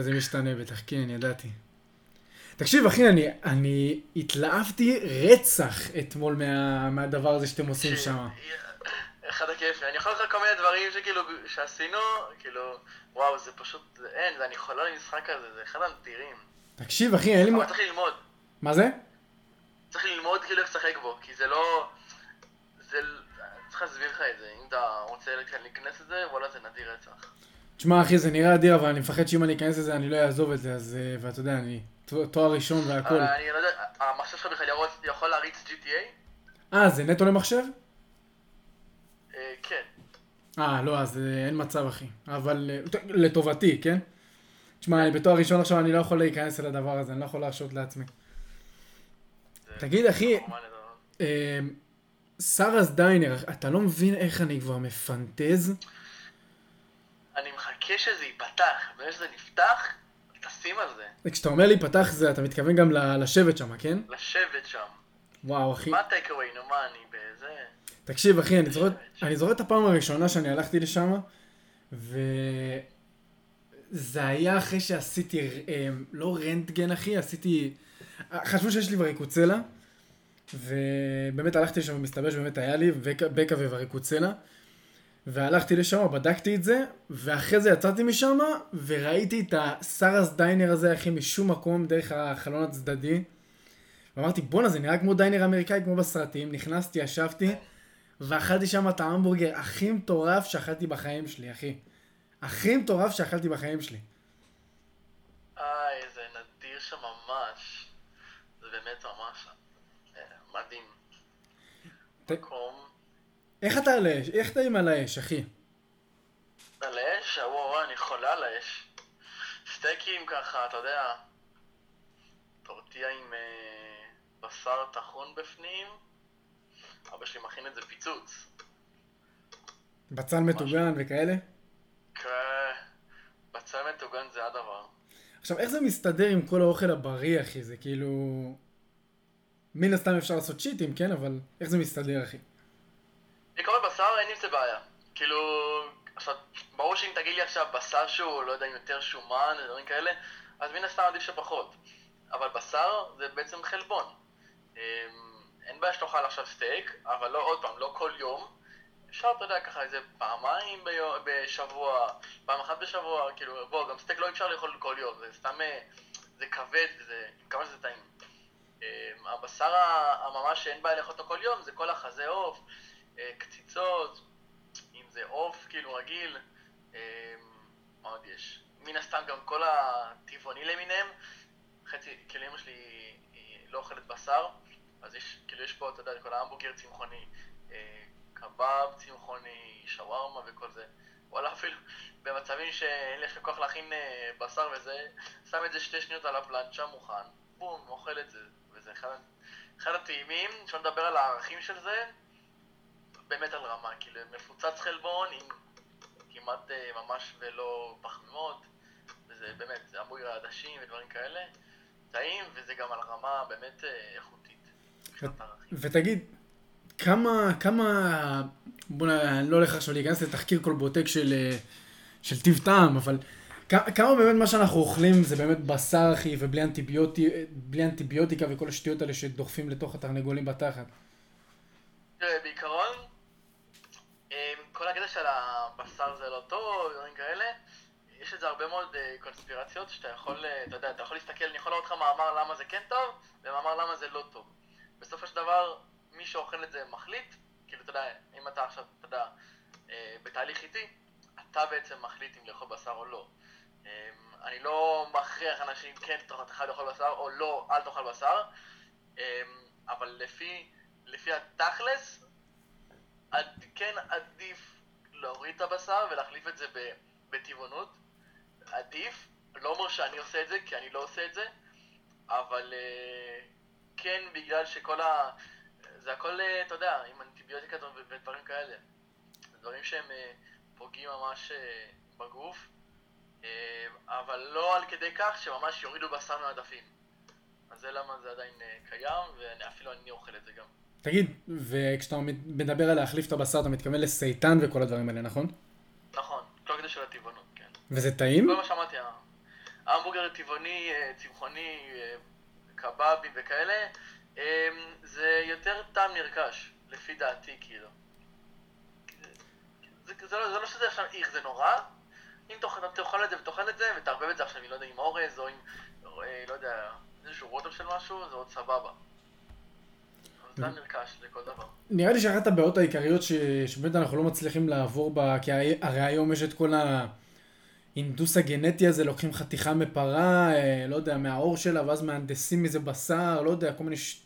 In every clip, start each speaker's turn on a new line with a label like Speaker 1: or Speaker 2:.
Speaker 1: וזה משתנה בטח, כן, ידעתי. תקשיב, אחי, אני, אני התלהבתי רצח אתמול מה, מהדבר הזה שאתם עושים שם.
Speaker 2: אחד הכיף, אני יכול לך כל מיני דברים שכאילו, שעשינו, כאילו, וואו, זה פשוט, אין, אני חולה למשחק הזה, זה אחד הנדירים.
Speaker 1: תקשיב, אחי, אין לי...
Speaker 2: אבל צריך ללמוד.
Speaker 1: מה זה?
Speaker 2: צריך ללמוד כאילו איך לשחק בו, כי זה לא... זה... צריך להסביר לך את זה, אם אתה רוצה להיכנס לזה, וואלה זה נדיר רצח.
Speaker 1: תשמע אחי, זה נראה אדיר, אבל אני מפחד שאם אני אכנס לזה אני לא אעזוב את זה, אז... אה, ואתה יודע, אני... תואר ראשון והכל.
Speaker 2: אני לא יודע, המחשב שלך בכלל יכול להריץ GTA?
Speaker 1: אה, זה נטו למחשב?
Speaker 2: אה, כן.
Speaker 1: אה, לא, אז אה, אין מצב אחי. אבל לטובתי, כן? תשמע, אני בתואר ראשון עכשיו, אני לא יכול להיכנס אל הדבר הזה, אני לא יכול להרשות לעצמי. תגיד, אחי, סארס דיינר, אתה לא מבין איך אני כבר מפנטז?
Speaker 2: אני מחכה שזה ייפתח, ואיך שזה נפתח, תשים על זה.
Speaker 1: כשאתה אומר להיפתח זה, אתה מתכוון גם לשבת שם, כן?
Speaker 2: לשבת שם.
Speaker 1: וואו, אחי.
Speaker 2: מה טייקווי, נו מה, אני בזה...
Speaker 1: תקשיב, אחי, אני זוכר, אני זוכר את הפעם הראשונה שאני הלכתי לשם, וזה היה אחרי שעשיתי, אה, לא רנטגן, אחי, עשיתי... חשבו שיש לי וריקוצלה, ובאמת הלכתי לשם ומסתבר שבאמת היה לי בקע ווריקוצלה. והלכתי לשם, בדקתי את זה, ואחרי זה יצאתי משם, וראיתי את הסארס דיינר הזה, אחי, משום מקום, דרך החלון הצדדי. ואמרתי, בואנה, זה נראה כמו דיינר אמריקאי, כמו בסרטים. נכנסתי, ישבתי, ואכלתי שם את ההמבורגר הכי מטורף שאכלתי בחיים שלי, אחי. הכי מטורף שאכלתי בחיים שלי.
Speaker 2: איי, זה נדיר שם ממש. זה באמת ממש אה, מדהים. מקום
Speaker 1: איך אתה על האש? איך אתה עם על האש, אחי?
Speaker 2: על האש? וואו, אני חולה על האש. סטייקים ככה, אתה יודע, טורטיה עם אה, בשר טחון בפנים, אבא שלי מכין את זה פיצוץ.
Speaker 1: בצל מטוגן וכאלה?
Speaker 2: כן, בצל מטוגן זה הדבר.
Speaker 1: עכשיו, איך זה מסתדר עם כל האוכל הבריא, אחי? זה כאילו... מן הסתם אפשר לעשות שיטים, כן? אבל איך זה מסתדר, אחי?
Speaker 2: בעיקרון בשר אין עם זה בעיה. כאילו, עכשיו, ברור שאם תגיד לי עכשיו בשר שהוא, לא יודע, עם יותר שומן, דברים כאלה, אז מן הסתם עדיף שפחות. אבל בשר זה בעצם חלבון. אמ, אין בעיה שתאכל עכשיו סטייק, אבל לא, עוד פעם, לא כל יום. אפשר, אתה יודע, ככה איזה פעמיים ביום, בשבוע, פעם אחת בשבוע, כאילו, בוא, גם סטייק לא אפשר לאכול כל יום, זה סתם, אה, זה כבד, זה, כמה שזה טעים. אמ, הבשר הממש שאין בעיה לאכול אותו כל יום, זה כל החזה עוף. אה, קציצות, אם זה עוף כאילו רגיל, אה, מה עוד יש? מן הסתם גם כל הטבעוני למיניהם, חצי, כאילו אמא שלי היא לא אוכלת בשר, אז יש, כאילו יש פה, אתה יודע, כל ההמבוגר צמחוני, אה, קבב צמחוני, שווארמה וכל זה. וואלה, אפילו במצבים שאין עכשיו כוח להכין בשר וזה, שם את זה שתי שניות על הפלנצ'ה מוכן, בום, אוכל את זה, וזה אחד, אחד הטעימים, אפשר לדבר על הערכים של זה, באמת על רמה, כאילו מפוצץ חלבון עם כמעט אה, ממש ולא פחמימות, וזה באמת, זה המבורגר עדשים ודברים כאלה, טעים, וזה גם על רמה באמת אה, איכותית.
Speaker 1: ותגיד, כמה, כמה, בוא נ... אני לא הולך עכשיו להיכנס לתחקיר כל בוטק של, אה, של טיב טעם, אבל כמה באמת מה שאנחנו אוכלים זה באמת בשר אחי ובלי אנטיביוטי, אנטיביוטיקה וכל השטויות האלה שדוחפים לתוך התרנגולים בתחת.
Speaker 2: תראה, בעיקרון כל הקטע של הבשר זה לא טוב, דברים כאלה, יש לזה הרבה מאוד uh, קונספירציות שאתה יכול, uh, אתה יודע, אתה יכול להסתכל, אני יכול לראות לך מאמר למה זה כן טוב, ומאמר למה זה לא טוב. בסופו של דבר, מי שאוכל את זה מחליט, כאילו, אתה יודע, אם אתה עכשיו, אתה יודע, uh, בתהליך איתי, אתה בעצם מחליט אם לאכול בשר או לא. Um, אני לא מכריח אנשים, כן, אתה חייב לאכול בשר, או לא, אל תאכל בשר, um, אבל לפי, לפי התכלס, כן עדיף להוריד את הבשר ולהחליף את זה בטבעונות. עדיף, לא אומר שאני עושה את זה, כי אני לא עושה את זה, אבל uh, כן בגלל שכל ה... זה הכל, uh, אתה יודע, עם אנטיביוטיקה ודברים כאלה. דברים שהם uh, פוגעים ממש בגוף, אבל לא על כדי כך שממש יורידו בשר מהעדפים. אז זה למה זה עדיין קיים, ואפילו אני אוכל את זה גם.
Speaker 1: תגיד, וכשאתה מדבר על להחליף את הבשר, אתה מתכוון לסייטן וכל הדברים האלה, נכון?
Speaker 2: של הטבעונות, כן.
Speaker 1: וזה טעים?
Speaker 2: כל מה שאמרתי, ההמבורגר טבעוני, אה, צמחוני, אה, קבבים וכאלה, אה, זה יותר טעם נרכש, לפי דעתי, כאילו. זה, זה, לא, זה לא שזה עכשיו איך, זה נורא. אם תאכל תאכל את זה ותאכל את זה, ותערבב את זה עכשיו, אני לא יודע, עם אורז, או עם, לא יודע, איזשהו רוטב של משהו, זה עוד סבבה. זה לכל דבר.
Speaker 1: נראה לי שאחת הבעיות העיקריות שבאמת אנחנו לא מצליחים לעבור בה, כי הרי היום יש את כל האינדוס הגנטי הזה, לוקחים חתיכה מפרה, אה, לא יודע, מהעור שלה, ואז מהנדסים מזה בשר, לא יודע, כל מיני ש...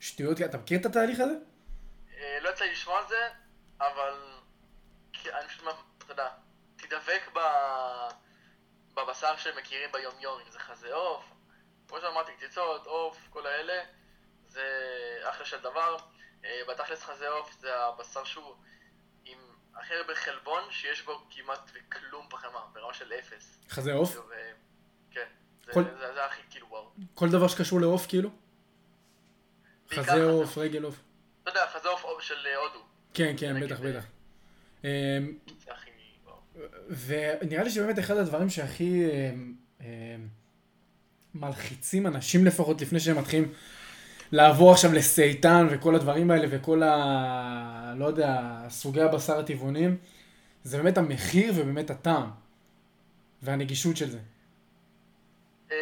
Speaker 1: שטויות, אתה מכיר את התהליך הזה?
Speaker 2: אה, לא יצא לי לשמוע על זה, אבל אני פשוט, אתה יודע, תדבק ב... בבשר שהם מכירים ביום יום, אם זה חזה עוף, כמו שאמרתי, קציצות, עוף, כל האלה. זה אחלה של דבר. אה, בתכלס חזה עוף זה הבשר שהוא עם הכי הרבה חלבון שיש בו כמעט כלום פחמה, ברמה של אפס.
Speaker 1: חזה עוף?
Speaker 2: כאילו, כן, כל... זה, זה, זה הכי כאילו וואו.
Speaker 1: כל דבר שקשור לעוף כאילו? חזה עוף, רגל עוף.
Speaker 2: אתה יודע, חזה עוף של אה, הודו.
Speaker 1: כן, כן, בטח, בטח. אמ, ונראה לי שבאמת אחד הדברים שהכי אמ, אמ, מלחיצים אנשים לפחות לפני שהם מתחילים לעבור עכשיו לסייטן וכל הדברים האלה וכל ה... לא יודע, סוגי הבשר הטבעונים, זה באמת המחיר ובאמת הטעם והנגישות של זה.
Speaker 2: אמ,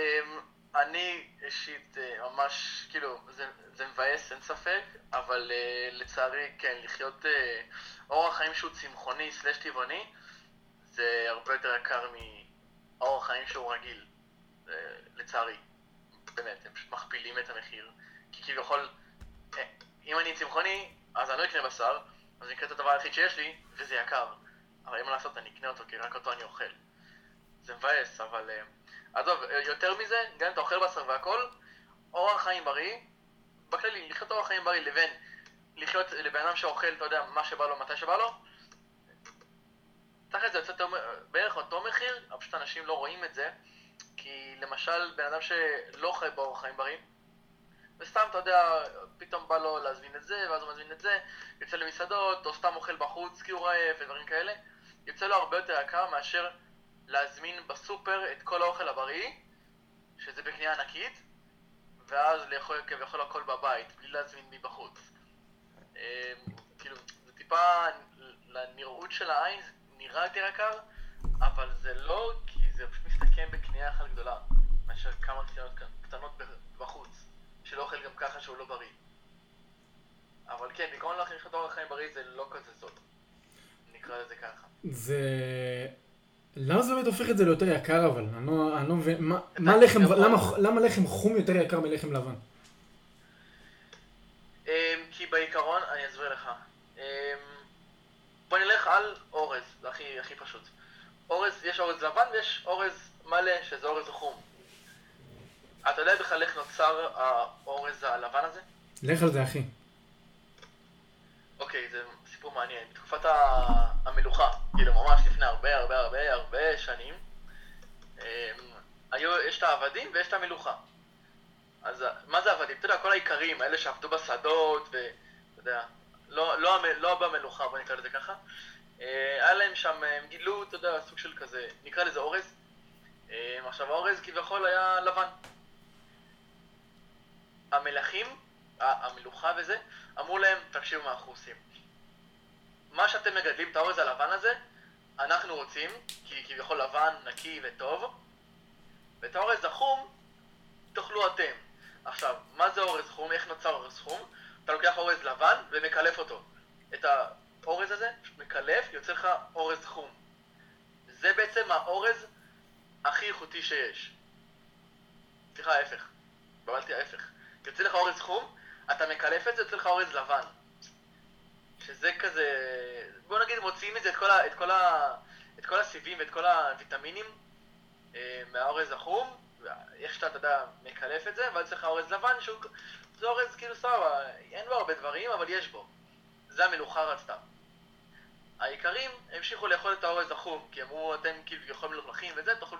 Speaker 2: אני אישית אה, ממש, כאילו, זה, זה מבאס, אין ספק, אבל אה, לצערי, כן, לחיות אה, אורח חיים שהוא צמחוני סלש טבעוני, זה הרבה יותר יקר מאורח חיים שהוא רגיל, לצערי. באמת, הם פשוט מכפילים את המחיר. כי כביכול, אה, אם אני צמחוני, אז אני לא אקנה בשר, אז אני אקנה את הדבר היחיד שיש לי, וזה יקר. אבל אין מה לעשות, אני אקנה אותו, כי רק אותו אני אוכל. זה מבאס, אבל... אה, עזוב, אה, יותר מזה, גם אם אתה אוכל בשר והכל, אורח חיים בריא, בכללי, לחיות אורח חיים בריא לבין לחיות לבן אדם שאוכל, אתה יודע, מה שבא לו, מתי שבא לו, תכף זה יוצא בערך אותו מחיר, אבל פשוט אנשים לא רואים את זה, כי למשל, בן אדם שלא חי באורח חיים בריא, וסתם, אתה יודע, פתאום בא לו להזמין את זה, ואז הוא מזמין את זה, יוצא למסעדות, או סתם אוכל בחוץ כי הוא רעב ודברים כאלה, יוצא לו הרבה יותר יקר מאשר להזמין בסופר את כל האוכל הבריא, שזה בקנייה ענקית, ואז לאכול כביכול הכל בבית, בלי להזמין מבחוץ. אמ, כאילו, זה טיפה, לנראות של העין זה נראה יותר יקר, אבל זה לא, כי זה פשוט מסתכם בקנייה אחת גדולה, מאשר כמה קטנות בחוץ. של אוכל גם ככה שהוא לא בריא. אבל כן, בעיקרון להכין לך אורח חיים בריא זה לא כזה סוד. נקרא לזה ככה.
Speaker 1: זה... למה זה באמת הופך את זה ליותר יקר אבל? אני לא, אני לא מבין, מה, מה לחם, למה, למה לחם חום יותר יקר מלחם לבן?
Speaker 2: אמ, כי בעיקרון, אני אסביר לך. אמ, בוא נלך על אורז, זה הכי, הכי פשוט. אורז, יש אורז לבן ויש אורז מלא, שזה אורז חום. אתה יודע בכלל איך נוצר האורז הלבן הזה?
Speaker 1: לך על זה, אחי.
Speaker 2: אוקיי, זה סיפור מעניין. בתקופת המלוכה, כאילו ממש לפני הרבה הרבה הרבה הרבה שנים, אמ, היו, יש את העבדים ויש את המלוכה. אז מה זה עבדים? אתה יודע, כל האיכרים, האלה שעבדו בשדות, ואתה יודע, לא, לא, לא במלוכה, בוא נקרא לזה ככה. אה, היה להם שם, הם גילו, אתה יודע, סוג של כזה, נקרא לזה אורז. אמ, עכשיו, האורז כביכול היה לבן. המלכים, המלוכה וזה, אמרו להם, תקשיבו מה אנחנו עושים. מה שאתם מגדלים, את האורז הלבן הזה, אנחנו רוצים, כי כביכול לבן, נקי וטוב, ואת האורז החום, תאכלו אתם. עכשיו, מה זה אורז חום? איך נוצר אורז חום? אתה לוקח אורז לבן ומקלף אותו. את האורז הזה, מקלף, יוצא לך אורז חום. זה בעצם האורז הכי איכותי שיש. סליחה, ההפך. בבלתי ההפך. יוצא לך אורז חום, אתה מקלף את זה, יוצא לך אורז לבן. שזה כזה, בוא נגיד מוציאים מזה את כל, ה, את כל, ה, את כל הסיבים ואת כל הוויטמינים אה, מהאורז החום, איך שאתה, אתה יודע, מקלף את זה, ואז יוצא לך אורז לבן, שהוא, זה אורז כאילו סבבה, אין בו הרבה דברים, אבל יש בו. זה המלוכה רצתה. האיכרים המשיכו לאכול את האורז החום, כי אמרו, אתם כאילו יכולים מלוכלכים וזה, תאכלו,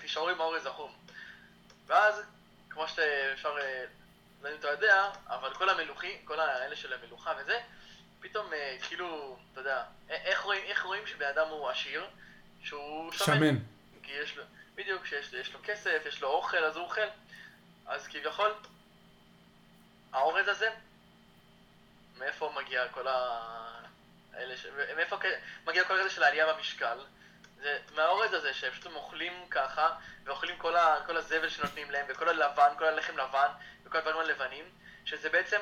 Speaker 2: תישארו עם האורז החום. ואז כמו שאפשר, אה, לא יודע אם אתה יודע, אבל כל המלוכים, כל האלה של המלוכה וזה, פתאום אה, התחילו, אתה יודע, איך רואים, איך רואים שבן אדם הוא עשיר? שהוא
Speaker 1: שמן.
Speaker 2: שמן. כי יש לו, בדיוק, שיש יש לו כסף, יש לו אוכל, אז הוא אוכל. אז כביכול, האורז הזה, מאיפה מגיע כל ה... האלה ש... מאיפה מגיע כל הזה של העלייה במשקל? זה מהאורז הזה שהם פשוט אוכלים ככה, ואוכלים כל, ה... כל הזבל שנותנים להם, וכל הלבן, כל הלחם לבן, וכל הדברים הלבנים, שזה בעצם,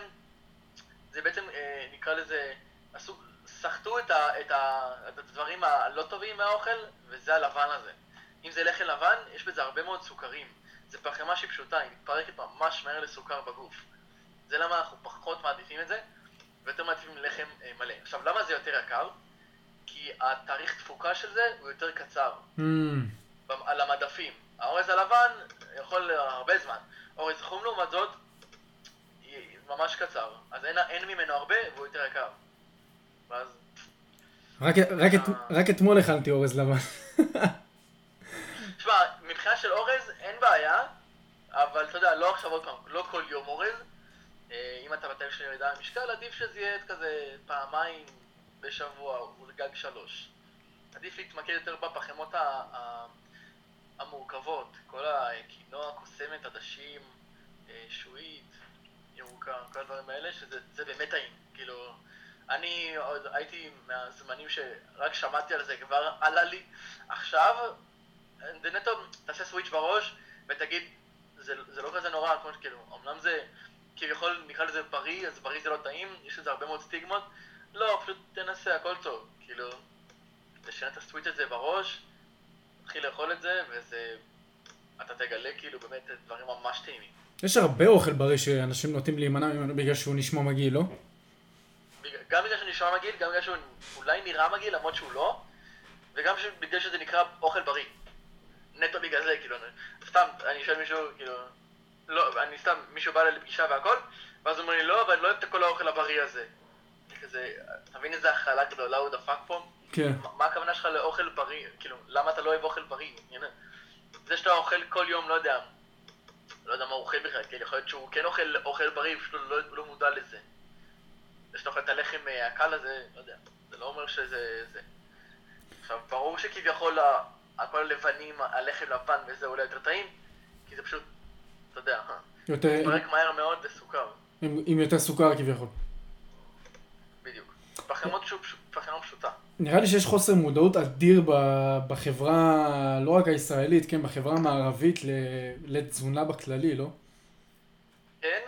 Speaker 2: זה בעצם, אה, נקרא לזה, עשו, סחטו את, ה... את, ה... את הדברים הלא טובים מהאוכל, וזה הלבן הזה. אם זה לחם לבן, יש בזה הרבה מאוד סוכרים. זה פחמימה שהיא פשוטה, היא מתפרקת ממש מהר לסוכר בגוף. זה למה אנחנו פחות מעדיפים את זה, ויותר מעדיפים לחם אה, מלא. עכשיו, למה זה יותר יקר? כי התאריך תפוקה של זה הוא יותר קצר,
Speaker 1: Mm,
Speaker 2: על המדפים. האורז הלבן יכול הרבה זמן. אורז חום לעומת זאת, ממש קצר. אז אין, אין ממנו הרבה והוא יותר יקר. ואז,
Speaker 1: רק, רק, את, רק אתמול הכנתי אורז לבן.
Speaker 2: תשמע, מבחינה של אורז אין בעיה, אבל אתה יודע, לא עכשיו עוד פעם, לא כל יום אורז. אה, אם אתה בתהליך של ירידה במשקל, עדיף שזה יהיה כזה פעמיים בשבוע, ולגג שלוש. עדיף להתמקד יותר בפחמות המורכבות, כל הקינוע, קוסמת, עדשים, אה, שועית, ירוקה, כל הדברים האלה, שזה זה באמת טעים. כאילו, אני עוד הייתי מהזמנים שרק שמעתי על זה, כבר עלה לי. עכשיו, זה נטו, תעשה סוויץ' בראש ותגיד, זה, זה לא כזה נורא, כמו שכאילו, אמנם זה כביכול נקרא לזה בריא, אז בריא זה לא טעים, יש לזה הרבה מאוד סטיגמות. לא, פשוט תנסה, הכל טוב. כאילו, תשנה את הסוויץ' הזה בראש, תתחיל לאכול את זה, וזה... אתה תגלה כאילו באמת דברים ממש טעימים.
Speaker 1: יש הרבה אוכל בריא שאנשים נוטים להימנע ממנו בגלל שהוא נשמע מגעיל, לא?
Speaker 2: גם בגלל שהוא נשמע מגעיל, גם בגלל שהוא אולי נראה מגעיל למרות שהוא לא, וגם בגלל שזה נקרא אוכל בריא. נטו בגלל זה, כאילו, סתם, אני שואל מישהו, כאילו, לא, אני סתם, מישהו בא לפגישה והכל, ואז הוא אומר לי, לא, אבל אני לא אוהב את כל האוכל הבריא הזה. כזה, אתה מבין איזה הכלה גדולה הוא דפק פה?
Speaker 1: כן.
Speaker 2: מה- הכוונה שלך לאוכל בריא? כאילו, למה אתה לא אוהב אוכל בריא? זה שאתה אוכל כל יום, לא יודע, לא יודע מה הוא אוכל בכלל, כן, יכול להיות שהוא כן אוכל אוכל בריא, פשוט לא, הוא לא מודע לזה. זה שאתה אוכל את הלחם אה, הקל הזה, לא יודע, זה לא אומר שזה זה. עכשיו, ברור שכביכול הכל הלבנים, הלחם לבן וזה אולי יותר טעים, כי זה פשוט, אתה יודע,
Speaker 1: יותר,
Speaker 2: מתפרק מהר מאוד לסוכר,
Speaker 1: עם, עם יותר סוכר כביכול.
Speaker 2: פחמימות פשוטה.
Speaker 1: נראה לי שיש חוסר מודעות אדיר בחברה, לא רק הישראלית, כן, בחברה המערבית לתזונה בכללי, לא?
Speaker 2: כן,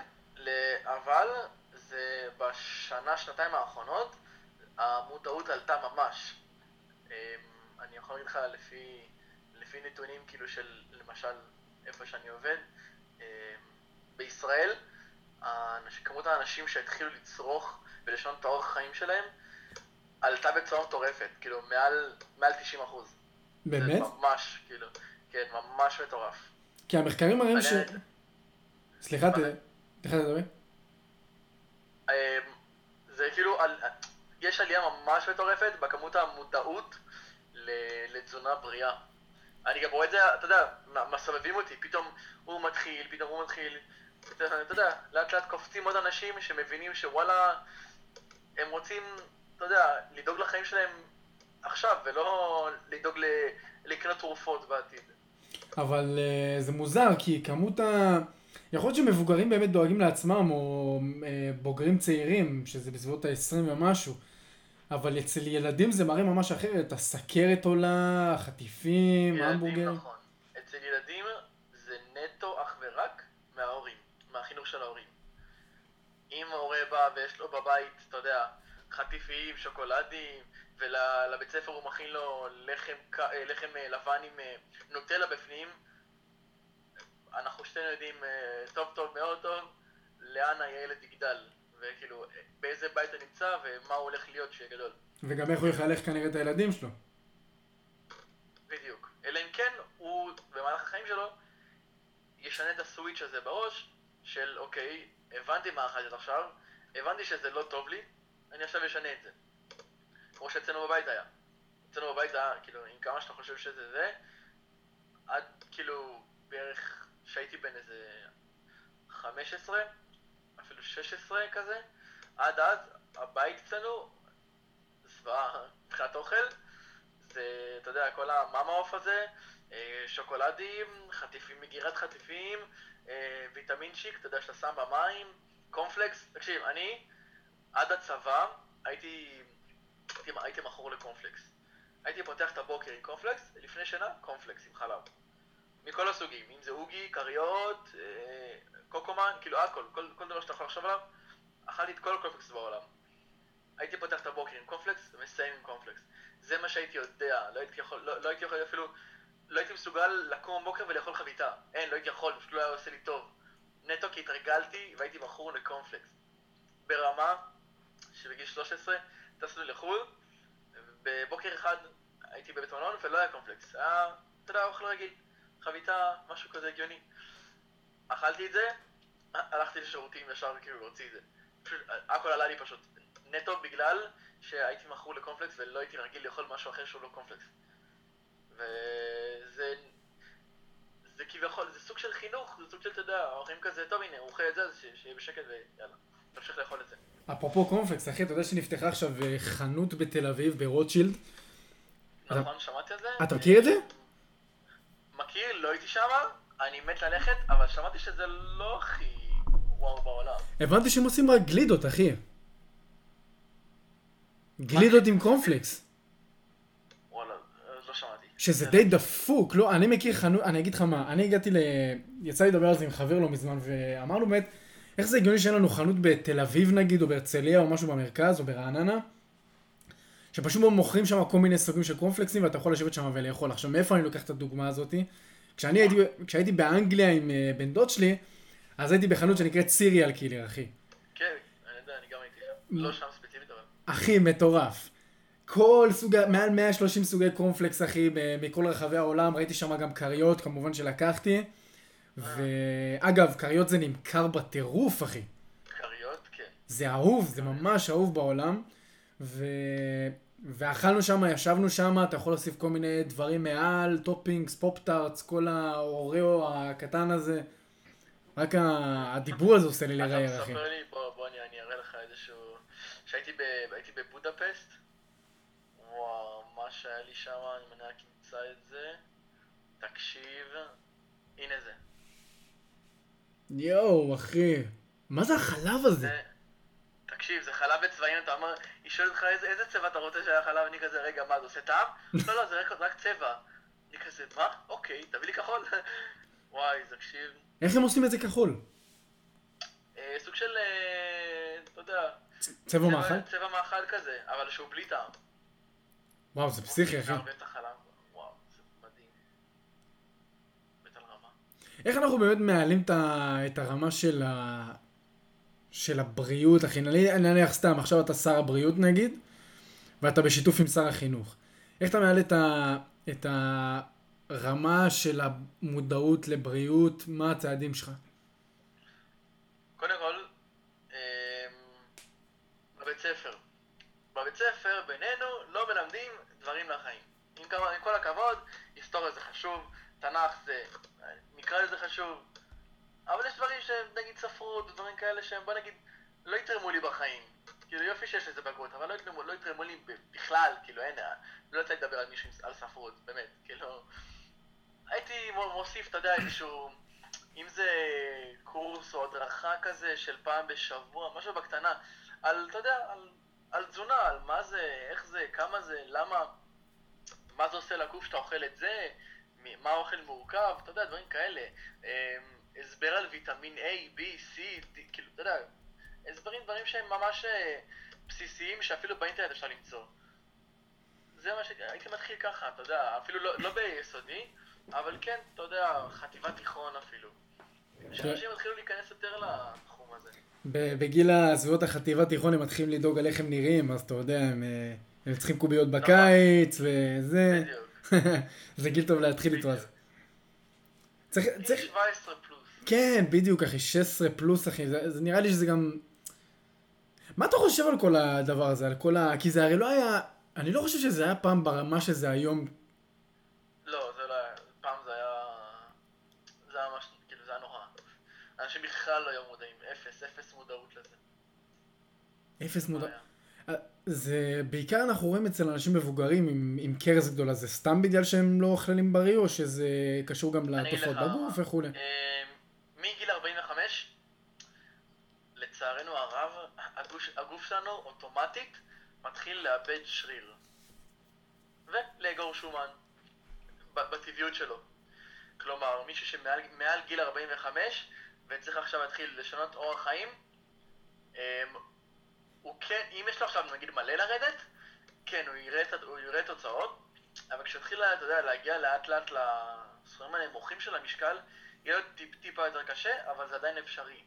Speaker 2: אבל זה בשנה, שנתיים האחרונות, המודעות עלתה ממש. אמ, אני יכול להגיד לך לפי, לפי נתונים כאילו של למשל איפה שאני עובד, אמ, בישראל, כמות האנשים שהתחילו לצרוך ולשנות את האורח חיים שלהם עלתה בצורה מטורפת, כאילו מעל, מעל 90 אחוז.
Speaker 1: באמת?
Speaker 2: זה ממש, כאילו, כן, ממש מטורף.
Speaker 1: כי המחקרים מראים ש... סליחה, ת- תתחיל לדבר.
Speaker 2: אמ, זה כאילו, על- יש עלייה ממש מטורפת בכמות המודעות ל- לתזונה בריאה. אני גם רואה את זה, אתה יודע, מסובבים אותי, פתאום הוא מתחיל, פתאום הוא מתחיל, אתה יודע, לאט לאט קופצים עוד אנשים שמבינים שוואלה, הם רוצים, אתה יודע, לדאוג לחיים שלהם עכשיו, ולא לדאוג ל- לקנות תרופות בעתיד.
Speaker 1: אבל uh, זה מוזר, כי כמות ה... יכול להיות שמבוגרים באמת דואגים לעצמם, או uh, בוגרים צעירים, שזה בסביבות ה-20 ומשהו, אבל אצל ילדים זה מראה ממש אחרת, הסכרת עולה, החטיפים,
Speaker 2: ילדים,
Speaker 1: ההמבורגר.
Speaker 2: נכון. של ההורים. אם ההורה בא ויש לו בבית, אתה יודע, חטיפים, שוקולדים, ולבית ספר הוא מכין לו לחם, אה, לחם אה, לבן עם אה, נוטלה בפנים, אנחנו שתינו יודעים טוב טוב מאוד טוב לאן הילד יגדל, וכאילו באיזה בית הוא נמצא ומה הוא הולך להיות כשיהיה גדול.
Speaker 1: וגם איך הוא יחנך כנראה את הילדים שלו.
Speaker 2: בדיוק. אלא אם כן, הוא במהלך החיים שלו ישנה את הסוויץ' הזה בראש, של אוקיי, הבנתי מה אכלתי עכשיו, הבנתי שזה לא טוב לי, אני עכשיו אשנה את זה. כמו שאצלנו בבית היה. אצלנו בבית היה, כאילו, עם כמה שאתה חושב שזה זה, עד כאילו בערך שהייתי בן איזה 15, אפילו 16 כזה, עד אז הבית אצלנו, זוועה מבחינת אוכל, זה, אתה יודע, כל המאמה עוף הזה, אה, שוקולדים, חטיפים, מגירת חטיפים, אה, ויטמינצ'יק, אתה יודע, שאתה שם במים, קורנפלקס. תקשיב, אני עד הצבא הייתי, הייתי, הייתי מכור לקורנפלקס. הייתי פותח את הבוקר עם קורנפלקס, לפני שנה, קורנפלקס עם חלב. מכל הסוגים, אם זה עוגי, כריות, אה, קוקומן, כאילו הכל, כל, כל דבר שאתה יכול לחשוב עליו, אכלתי את כל הקורנפלקס בעולם. הייתי פותח את הבוקר עם קורנפלקס ומסיים עם קורנפלקס. זה מה שהייתי יודע, לא הייתי יכול, לא, לא הייתי יכול אפילו, לא הייתי מסוגל לקום בבוקר ולאכול חביתה. אין, לא הייתי יכול, פשוט לא היה עושה לי טוב. נטו כי התרגלתי והייתי מכור לקורנפלקס. ברמה שבגיל 13 טסנו לחו"ל, בבוקר אחד הייתי בבית מלון ולא היה קורנפלקס. היה, אתה יודע, אוכל רגיל. חביתה, משהו כזה הגיוני. אכלתי את זה, הלכתי לשירותים ישר כאילו להוציא את זה. פשוט, הכל עלה לי פשוט. נטו בגלל שהייתי מכור לקומפלקס ולא הייתי רגיל לאכול משהו אחר שהוא לא קומפלקס. וזה... זה כביכול, זה סוג של חינוך, זה סוג של, אתה יודע, ההורים כזה, טוב הנה, הוא אוכל את זה, אז שיהיה בשקט ויאללה, תמשיך לאכול את זה.
Speaker 1: אפרופו קורנפלקס, אחי, אתה יודע שנפתחה עכשיו אה, חנות בתל אביב, ברוטשילד?
Speaker 2: נכון, שמעתי על זה?
Speaker 1: אתה מכיר את זה?
Speaker 2: מכיר, לא הייתי שם, אני מת ללכת, אבל שמעתי שזה לא הכי וואו בעולם.
Speaker 1: הבנתי שהם עושים רק גלידות, אחי. גלידות עם קורנפלקס. שזה די דפוק, לא, אני מכיר חנות, אני אגיד לך מה, אני הגעתי ל... יצא לי לדבר על זה עם חבר לא מזמן, ואמרנו באמת, איך זה הגיוני שאין לנו חנות בתל אביב נגיד, או בהרצליה, או משהו במרכז, או ברעננה, שפשוט מוכרים שם כל מיני סוגים של קורנפלקסים, ואתה יכול לשבת שם ולאכול. עכשיו, מאיפה אני לוקח את הדוגמה הזאתי? כשאני הייתי, כשהייתי באנגליה עם uh, בן דוד שלי, אז הייתי בחנות שנקראת Cereal Killer, אחי.
Speaker 2: כן, אני יודע, אני גם הייתי שם. לא שם ספציפית, אבל...
Speaker 1: אחי, מטורף. כל סוג, מעל 130 סוגי קורנפלקס, אחי, מכל רחבי העולם. ראיתי שם גם כריות, כמובן שלקחתי. ואגב, כריות זה נמכר בטירוף, אחי.
Speaker 2: כריות, כן.
Speaker 1: זה אהוב, זה ממש אהוב בעולם. ו... ואכלנו שם, ישבנו שם, אתה יכול להוסיף כל מיני דברים מעל, toppings, Pop-Tarts, כל האוריאו הקטן הזה. רק הדיבור הזה עושה לי לראייר, אחי.
Speaker 2: אתה מספר לי, בוא, בוא, אני, אני אראה לך איזשהו... כשהייתי בבודפסט, וואו, מה שהיה לי שם, אני מניח אמצא את זה. תקשיב, הנה זה.
Speaker 1: יואו, אחי. מה זה החלב הזה?
Speaker 2: זה... תקשיב, זה חלב בצבעים, אתה אומר, היא שואלת אותך איזה, איזה צבע אתה רוצה שהיה חלב, אני כזה, רגע, מה, זה עושה טעם? לא, לא, זה רק, רק צבע. אני כזה, מה? אוקיי, תביא לי כחול. וואי, תקשיב.
Speaker 1: איך הם עושים את זה כחול?
Speaker 2: אה, סוג של, אה, אתה יודע...
Speaker 1: צבע מאכל?
Speaker 2: צבע מאכל כזה, אבל שהוא בלי טעם.
Speaker 1: וואו, זה פסיכי, אחי. איך אנחנו באמת מעלים את הרמה של ה... של הבריאות, אחי? אני נניח סתם, עכשיו אתה שר הבריאות נגיד, ואתה בשיתוף עם שר החינוך. איך אתה מעלה את, ה... את הרמה של המודעות לבריאות? מה הצעדים שלך?
Speaker 2: קודם כל, אמ, בבית ספר. בבית ספר, בינינו, לא מלמדים דברים לחיים. עם, כל הכבוד, היסטוריה זה חשוב, תנ"ך זה, נקרא לזה חשוב, אבל יש דברים שהם נגיד ספרות ודברים כאלה שהם בוא נגיד לא יתרמו לי בחיים. כאילו יופי שיש לזה בגרות, אבל לא יתרמו, לא יתרמו לי בכלל, כאילו אין, לא יצא לדבר על מישהו על ספרות, באמת, כאילו... הייתי מוסיף, אתה יודע, איזשהו... אם זה קורס או הדרכה כזה של פעם בשבוע, משהו בקטנה, על, אתה יודע, על, על תזונה, על מה זה, איך זה, כמה זה, למה, מה זה עושה לגוף שאתה אוכל את זה, מה האוכל מורכב, אתה יודע, דברים כאלה. אמ, הסבר על ויטמין A, B, C, D, כאילו, אתה יודע, הסברים, דברים שהם ממש אה, בסיסיים שאפילו באינטרנט אפשר למצוא. זה מה שהייתי מתחיל ככה, אתה יודע, אפילו לא, לא ביסודי, אבל כן, אתה יודע, חטיבת תיכון אפילו. שאנשים התחילו להיכנס יותר הזה.
Speaker 1: בגיל הסביבות החטיבה תיכון הם מתחילים לדאוג על איך הם נראים, אז אתה יודע, הם, אה, הם צריכים קוביות בקיץ וזה.
Speaker 2: בדיוק.
Speaker 1: זה גיל טוב להתחיל איתו אז. צריך, צריך,
Speaker 2: 17 פלוס.
Speaker 1: כן, בדיוק, אחי, 16 פלוס, אחי, זה, זה נראה לי שזה גם... מה אתה חושב על כל הדבר הזה, על כל ה... כי זה הרי לא היה... אני לא חושב שזה היה פעם ברמה שזה היום.
Speaker 2: לא, זה לא היה, פעם זה היה, זה היה ממש, כאילו זה היה נורא. אנשים בכלל לא היו מודעים, אפס, אפס מודעות לזה.
Speaker 1: אפס מודע...
Speaker 2: לא היה.
Speaker 1: זה בעיקר אנחנו רואים אצל אנשים מבוגרים עם, עם קרס גדולה, זה סתם בגלל שהם לא אוכלים בריא או שזה קשור גם לתופעות בגוף וכולי?
Speaker 2: אה, מגיל 45, לצערנו הרב, הגוש, הגוף שלנו אוטומטית מתחיל לאבד שריר. ולאגור שומן. בטבעיות שלו. כלומר, מישהו שמעל מעל גיל 45 וצריך עכשיו להתחיל לשנות אורח חיים, אמ, הוא כן, אם יש לו עכשיו נגיד מלא לרדת, כן, הוא יראה, הוא יראה תוצאות, אבל כשהתחיל, אתה יודע, להגיע לאט לאט לסכומים הנמוכים של המשקל, יהיה לו טיפ, טיפה יותר קשה, אבל זה עדיין אפשרי.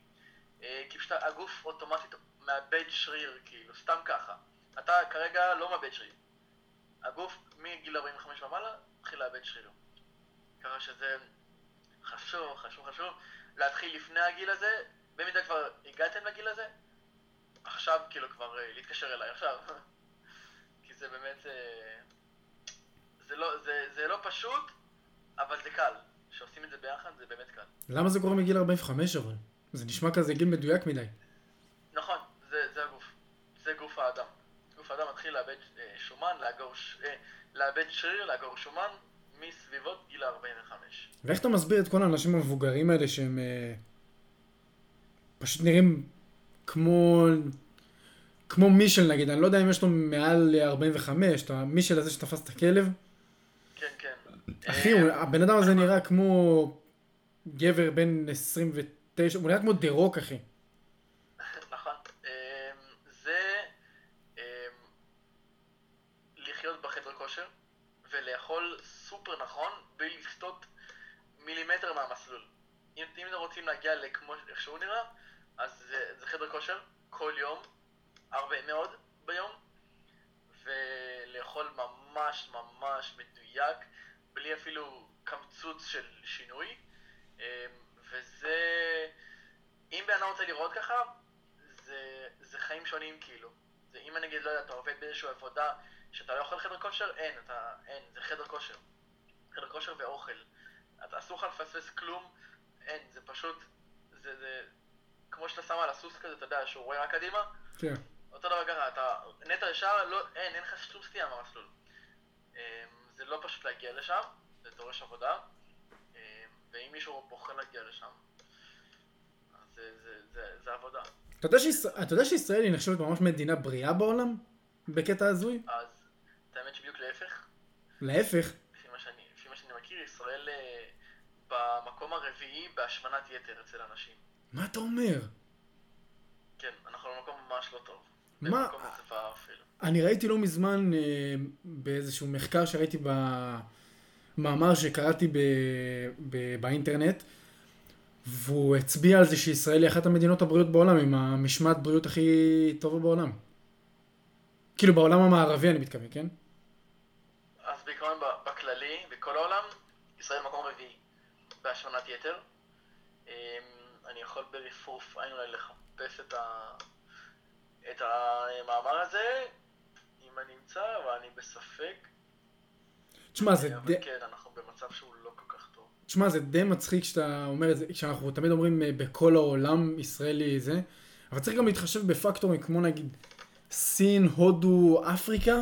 Speaker 2: אה, כי פשוט הגוף אוטומטית מאבד שריר, כאילו, סתם ככה. אתה כרגע לא מאבד שריר. הגוף מגיל 45 ומעלה מתחיל לאבד שריר. ככה שזה חשוב, חשוב, חשוב להתחיל לפני הגיל הזה, במידה כבר הגעתם לגיל הזה, עכשיו כאילו כבר אה, להתקשר אליי עכשיו. כי זה באמת, אה, זה לא, זה, זה לא פשוט, אבל זה קל. כשעושים את זה ביחד זה באמת קל.
Speaker 1: למה זה קורה מגיל 45 אבל? זה נשמע כזה גיל מדויק מדי.
Speaker 2: נכון, זה, זה הגוף. זה גוף האדם. גוף האדם מתחיל לאבד אה, שומן, לאגור. אה, לאבד שריר, לאגור שומן, מסביבות גיל 45.
Speaker 1: ואיך אתה מסביר את כל האנשים המבוגרים האלה שהם אה, פשוט נראים כמו כמו מישל נגיד, אני לא יודע אם יש לו מעל 45, אתה מישל הזה שתפס את הכלב,
Speaker 2: כן, כן.
Speaker 1: אחי, הוא- הבן אדם הזה נראה כמו גבר בן 29, הוא נראה כמו דה רוק אחי.
Speaker 2: נכון. אמ, זה אמ, לחיות בחדר כושר ולאכול סופר נכון בלי לסטות מילימטר מהמסלול. אם, אתם רוצים להגיע לכמו איך שהוא נראה, אז זה, זה חדר כושר כל יום, הרבה מאוד ביום, ולאכול ממש ממש מדויק, בלי אפילו קמצוץ של שינוי. אמ, וזה, אם בן אדם רוצה לראות ככה, זה, זה חיים שונים כאילו. זה אם נגיד, לא יודע, אתה עובד באיזושהי עבודה שאתה לא יכול חדר כושר, אין, אתה, אין, זה חדר כושר. חדר כושר ואוכל. אתה אסור לך לפספס כלום, אין, זה פשוט, זה, זה, כמו שאתה שם על הסוס כזה, אתה יודע, שהוא רואה רק קדימה,
Speaker 1: כן.
Speaker 2: אותו דבר ככה, אתה נטע ישר, לא, אין, אין לך שום סטייה מהמסלול. אמ, זה לא פשוט להגיע לשם, זה דורש עבודה, אמ, ואם מישהו בוחר להגיע לשם, אז זה, זה, זה, זה עבודה.
Speaker 1: אתה יודע, שיש, אתה יודע שישראל היא נחשבת ממש מדינה בריאה בעולם? בקטע הזוי?
Speaker 2: אז, את האמת שבדיוק להפך,
Speaker 1: להפך.
Speaker 2: לפי מה שאני, לפי מה שאני מכיר, ישראל אה, במקום הרביעי בהשמנת יתר אצל אנשים.
Speaker 1: מה אתה אומר?
Speaker 2: כן, אנחנו במקום ממש לא טוב.
Speaker 1: מה? אני ראיתי לא מזמן אה, באיזשהו מחקר שראיתי במאמר שקראתי ב, ב, באינטרנט, והוא הצביע על זה שישראל היא אחת המדינות הבריאות בעולם עם המשמעת בריאות הכי טובה בעולם. כאילו בעולם המערבי אני מתכוון, כן?
Speaker 2: אז בעיקרון ב- בכללי, בכל העולם, ישראל מקום רביעי בהשמנת יתר. אמ, אני יכול ברפרוף עין אולי לחפש את, ה... את המאמר הזה, אם אני אמצא, אבל אני בספק.
Speaker 1: תשמע, זה די...
Speaker 2: כן, אנחנו במצב שהוא לא כל כך טוב.
Speaker 1: תשמע, זה די מצחיק שאתה אומר את זה, כשאנחנו תמיד אומרים אה, בכל העולם ישראלי זה, אבל צריך גם להתחשב בפקטורים כמו נגיד סין, הודו, אפריקה,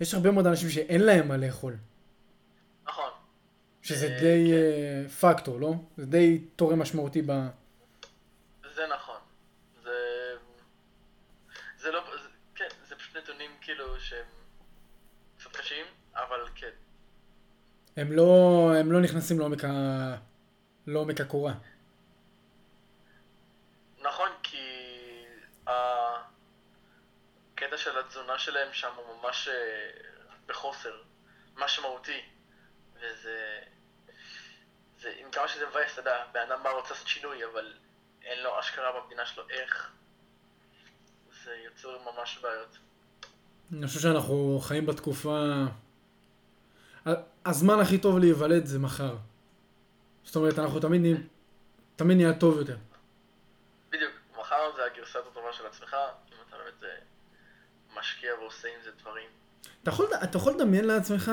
Speaker 1: יש הרבה מאוד אנשים שאין להם מה לאכול, שזה
Speaker 2: אה,
Speaker 1: די
Speaker 2: כן.
Speaker 1: אה, פקטור, לא? זה די תורם משמעותי ב...
Speaker 2: זה נכון. זה... זה לא... זה... כן, זה פשוט נתונים כאילו שהם קצת קשים, אבל כן.
Speaker 1: הם לא, הם לא נכנסים לעומק, ה... לעומק הקורה.
Speaker 2: נכון, כי הקטע של התזונה שלהם שם הוא ממש אה, בחוסר משמעותי, וזה... זה, עם כמה שזה מבאס, אתה יודע, בן אדם בא רוצה לעשות שינוי, אבל אין לו אשכרה במדינה שלו איך, זה יוצר ממש בעיות.
Speaker 1: אני חושב שאנחנו חיים בתקופה... הזמן הכי טוב להיוולד זה מחר. זאת אומרת, אנחנו תמיד נהיים... תמיד נהיה טוב יותר.
Speaker 2: בדיוק, מחר זה הגרסת הטובה של עצמך, אם אתה באמת אה, משקיע ועושה עם זה דברים.
Speaker 1: אתה יכול, אתה יכול לדמיין לעצמך,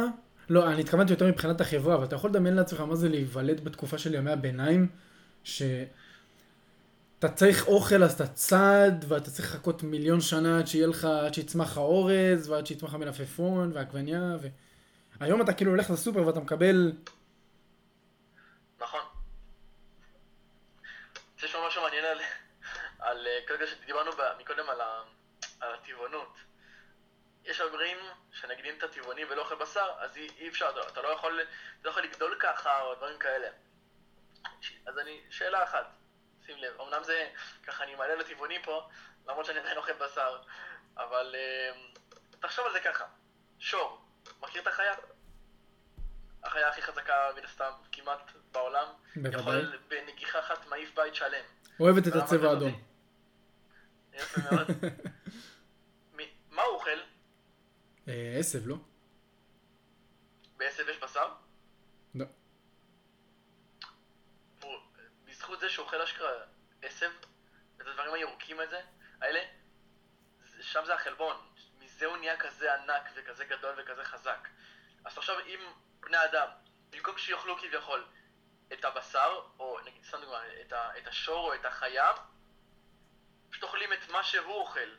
Speaker 1: לא, אני התכוונתי יותר מבחינת החברה, אבל אתה יכול לדמיין לעצמך מה זה להיוולד בתקופה של ימי הביניים, ש... אתה צריך אוכל, אז אתה צד, ואתה צריך לחכות מיליון שנה עד שיהיה לך, עד שיצמח לך אורז, ועד שיצמח לך מלפפון, ועגבניה, ו... היום אתה כאילו הולך לסופר ואתה מקבל...
Speaker 2: נכון. יש לשמוע משהו מעניין על, על אה, כרגע שדיברנו מקודם על, ה, על הטבעונות. יש אומרים שנגיד אם אתה טבעוני ולא אוכל בשר, אז אי, אי אפשר, אתה, לא יכול, אתה לא יכול לגדול ככה או דברים כאלה. אז אני, שאלה אחת, שים לב, אמנם זה, ככה אני מעלה לטבעוני פה, למרות שאני עדיין אוכל בשר, אבל אה, תחשוב על זה ככה, שור, מכיר את החיה? החיה הכי חזקה מן הסתם כמעט בעולם,
Speaker 1: בוודאי.
Speaker 2: יכול בנגיחה אחת מעיף בית שלם.
Speaker 1: אוהבת את הצבע. האדום.
Speaker 2: יפה מאוד. מה הוא אוכל?
Speaker 1: אה, עשב, לא?
Speaker 2: בעשב יש בשר?
Speaker 1: לא.
Speaker 2: בזכות זה שהוא אוכל אשכרה עשב, את הדברים הירוקים הזה, האלה, שם זה החלבון. מזה הוא נהיה כזה ענק וכזה גדול וכזה חזק. אז תחשוב אם בני אדם, במקום שיאכלו כביכול את הבשר, או נגיד, סתם דוגמא, את, ה, את השור או את החיה, פשוט אוכלים את מה שהוא אוכל,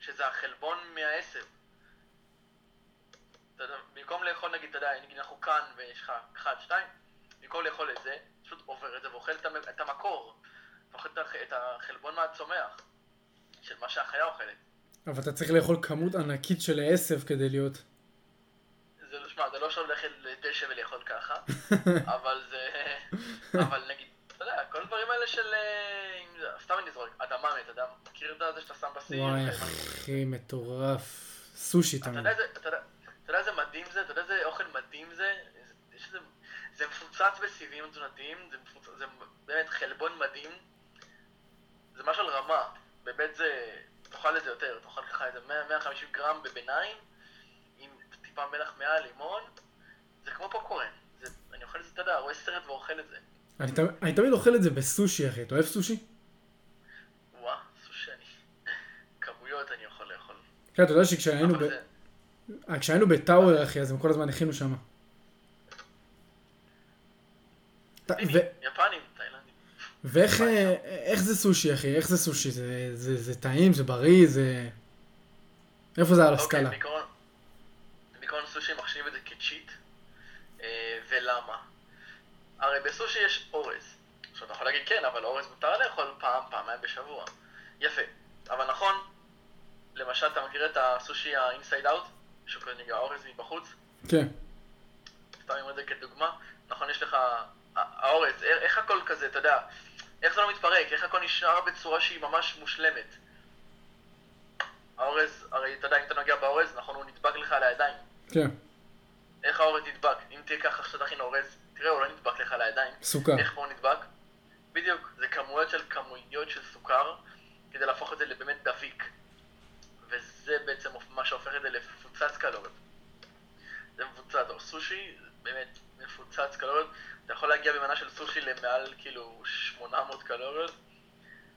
Speaker 2: שזה החלבון מהעשב. אתה יודע, במקום לאכול נגיד, אתה יודע, נגיד אנחנו כאן ויש לך אחד, שתיים, במקום לאכול את זה, פשוט עובר את זה ואוכל את, המ- את המקור, ואוכל את, הח- את החלבון מהצומח, של מה שהחיה אוכלת.
Speaker 1: אבל אתה צריך לאכול כמות ענקית של עשב כדי להיות...
Speaker 2: זה לא, שמע, זה לא עכשיו ללכת לדשא ולאכול ככה, אבל זה, אבל נגיד, אתה יודע, כל הדברים האלה של, אה, סתם אני זורק, אדמה מת, אתה מכיר את זה שאתה שם בסיר?
Speaker 1: וואי, אחי, מטורף. סושי
Speaker 2: אתה
Speaker 1: תמיד.
Speaker 2: אתה יודע, אתה יודע איזה מדהים זה, אתה יודע איזה אוכל מדהים זה, יש איזה, זה מפוצץ בסיבים תזונתיים, זה, מפוצץ, זה באמת חלבון מדהים, זה משהו על רמה, באמת זה, תאכל את זה יותר, תאכל ככה איזה 100, 150 גרם בביניים, עם טיפה מלח מעל, לימון, זה כמו פופקורן, זה, אני אוכל את זה, אתה יודע, רואה סרט ואוכל את זה,
Speaker 1: אני תמיד- אני תמיד אוכל את זה בסושי, אחי. אתה אוהב סושי?
Speaker 2: וואה, סושי אני, כמויות אני יכול לאכול,
Speaker 1: כן, אתה יודע שכשהיינו ב-
Speaker 2: זה,
Speaker 1: כשהיינו בטאוור, אחי, אז הם כל הזמן הכינו שם.
Speaker 2: יפנים, תאילנדים.
Speaker 1: ואיך אה, זה סושי, אחי? איך זה סושי? זה- טעים? זה בריא? זה... איפה זה על
Speaker 2: אוקיי,
Speaker 1: הסקאלה?
Speaker 2: בעיקרון, בעיקרון סושי מחשיב את זה כצ'יט, אה, ולמה? הרי בסושי יש אורז. עכשיו אתה יכול להגיד כן, אבל אורז מותר לאכול פעם, פעמיים בשבוע. יפה. אבל נכון, למשל אתה מכיר את הסושי האינסייד אאוט, שהוא כזה נקרא אורז מבחוץ?
Speaker 1: כן.
Speaker 2: סתם אני אומר את זה כדוגמה, נכון, יש לך, האורז, איך הכל כזה, אתה יודע, איך זה לא מתפרק, איך הכל נשאר בצורה שהיא ממש מושלמת. האורז, הרי אתה יודע, אם אתה נוגע באורז, נכון, הוא נדבק לך על הידיים.
Speaker 1: כן.
Speaker 2: איך האורז נדבק? אם תהיה ככה עכשיו תכין אורז, תראה, הוא לא נדבק לך על הידיים.
Speaker 1: סוכר.
Speaker 2: איך הוא נדבק? בדיוק, זה כמויות של כמויות של סוכר, כדי להפוך את זה לבאמת דביק. וזה בעצם מה שהופך את זה למפוצץ קלוריות. זה מפוצץ, או סושי, באמת מפוצץ קלוריות. אתה יכול להגיע במנה של סושי למעל כאילו 800 קלוריות,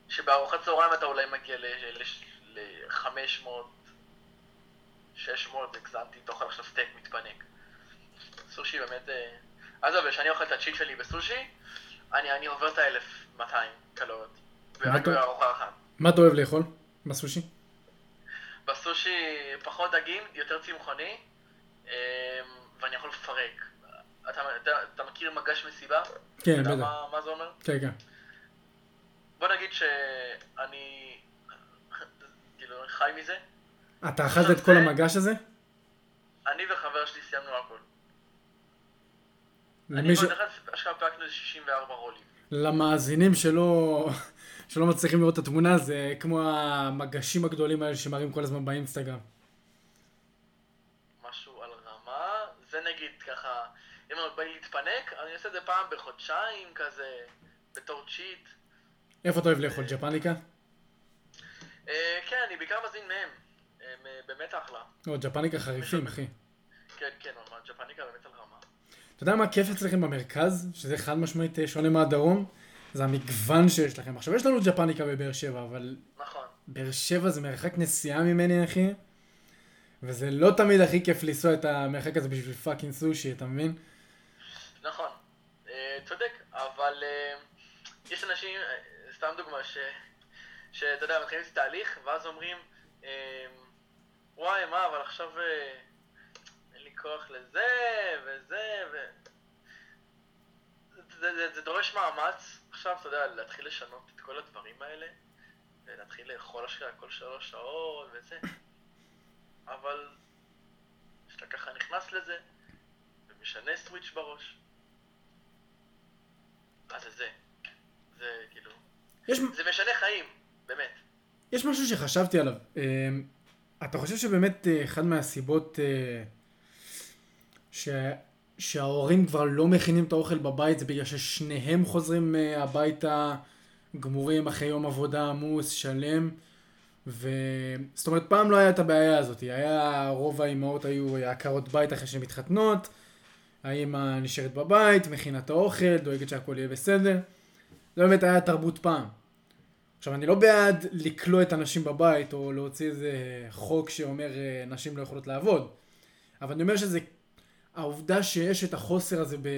Speaker 2: שבארוחת צהריים אתה אולי מגיע ל-500, 600, הגזמתי, תאכל עכשיו סטייק מתפנק. סושי באמת... אה, עזוב, כשאני אוכל את הצ'יט שלי בסושי, אני, אני עובר את ה-1200 קלוריות.
Speaker 1: אתה-. מה אתה אוהב לאכול בסושי?
Speaker 2: בסושי פחות דגים, יותר צמחוני, אמ, ואני יכול לפרק. אתה, אתה, אתה מכיר מגש מסיבה?
Speaker 1: כן, בטח.
Speaker 2: מה, מה זה אומר?
Speaker 1: כן, כן.
Speaker 2: בוא נגיד שאני כאילו חי מזה.
Speaker 1: אתה אכלת את כל המגש הזה?
Speaker 2: אני וחבר שלי סיימנו הכל. אני. ועוד אחד אשכרה פירקנו איזה 64 רולים.
Speaker 1: למאזינים שלא... שלא מצליחים לראות את התמונה, זה כמו המגשים הגדולים האלה שמראים כל הזמן באינסטגרם.
Speaker 2: משהו על רמה, זה נגיד ככה, אם אני בא להתפנק, אני עושה את זה פעם בחודשיים כזה, בתור cheat.
Speaker 1: איפה אתה אוהב לאכול? ג'פניקה?
Speaker 2: אה, כן, אני בעיקר מזמין מהם, הם אה, באמת אחלה.
Speaker 1: או, ג'פניקה חריפים, אחי.
Speaker 2: כן, כן, ג'פניקה באמת על רמה.
Speaker 1: אתה יודע מה כיף אצלכם במרכז? שזה חד משמעית אה, שונה מהדרום? זה המגוון שיש לכם. עכשיו, יש לנו ג'פניקה בבאר שבע, אבל
Speaker 2: נכון,
Speaker 1: באר שבע זה מרחק נסיעה ממני, אחי. וזה לא תמיד הכי כיף לנסוע את המרחק הזה בשביל fucking סושי, אתה מבין?
Speaker 2: נכון. אה, צודק, אבל אה, יש אנשים, סתם דוגמה, ש... שאתה יודע, מתחילים את תהליך, ואז אומרים, וואי, מה, אבל עכשיו כוח לזה, וזה, ו... זה, זה, זה דורש מאמץ עכשיו, אתה יודע, להתחיל לשנות את כל הדברים האלה, ולהתחיל לאכול אשכרה כל שלוש שעות וזה, אבל כשאתה ככה נכנס לזה, ומשנה סוויץ' בראש, אז זה זה. זה כאילו...
Speaker 1: יש,
Speaker 2: זה משנה חיים, באמת.
Speaker 1: יש משהו שחשבתי עליו. אה, אתה חושב שבאמת אה, אחד מהסיבות אה, ש... שההורים כבר לא מכינים את האוכל בבית זה בגלל ששניהם חוזרים אה, הביתה גמורים אחרי יום עבודה עמוס, שלם. ו... זאת אומרת, פעם לא היה את הבעיה הזאת, היה, רוב האימהות היו עקרות בית אחרי שהן מתחתנות, האימא נשארת בבית, מכינה את האוכל, דואגת שהכל יהיה בסדר. זה באמת היה תרבות פעם. עכשיו, אני לא בעד לכלוא את הנשים בבית, או להוציא איזה חוק שאומר אה, נשים לא יכולות לעבוד. אבל אני אומר שזה, העובדה שיש את החוסר הזה ב,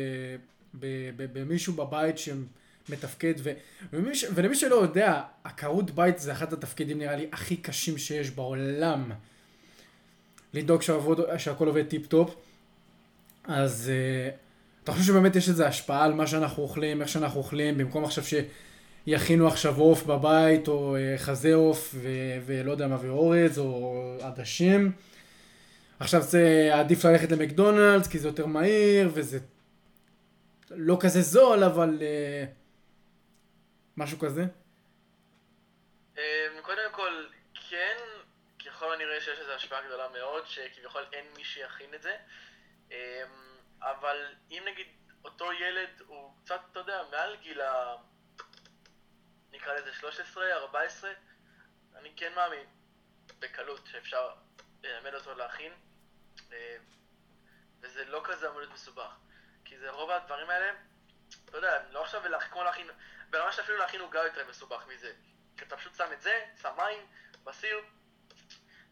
Speaker 1: ב, ב, במישהו בבית שמתפקד, ו, ומי, ש- ולמי שלא יודע, עקרות בית זה אחד התפקידים נראה לי הכי קשים שיש בעולם. לדאוג שהעבוד, שהכל עובד טיפ טופ. אז uh, אתה חושב שבאמת יש איזו השפעה על מה שאנחנו אוכלים, איך שאנחנו אוכלים, במקום עכשיו שיכינו עכשיו עוף בבית, או uh, חזה עוף, ולא יודע מה, ואורז, או עדשים. עכשיו זה עדיף ללכת למקדונלדס, כי זה יותר מהיר, וזה לא כזה זול, אבל uh, משהו כזה.
Speaker 2: אמ, קודם כל, כן, ככל הנראה שיש לזה השפעה גדולה מאוד, שכביכול אין מי שיכין את זה. אמ, אבל אם נגיד אותו ילד הוא קצת, אתה יודע, מעל גיל ה... נקרא לזה 13, 14, אני כן מאמין בקלות שאפשר ללמד אותו להכין, וזה לא כזה אמור להיות מסובך. כי זה רוב הדברים האלה, אתה יודע, לא עכשיו כמו להכין, ברמה שאפילו להכין עוגה יותר מסובך מזה. כי אתה פשוט שם את זה, שם מים, בסיר,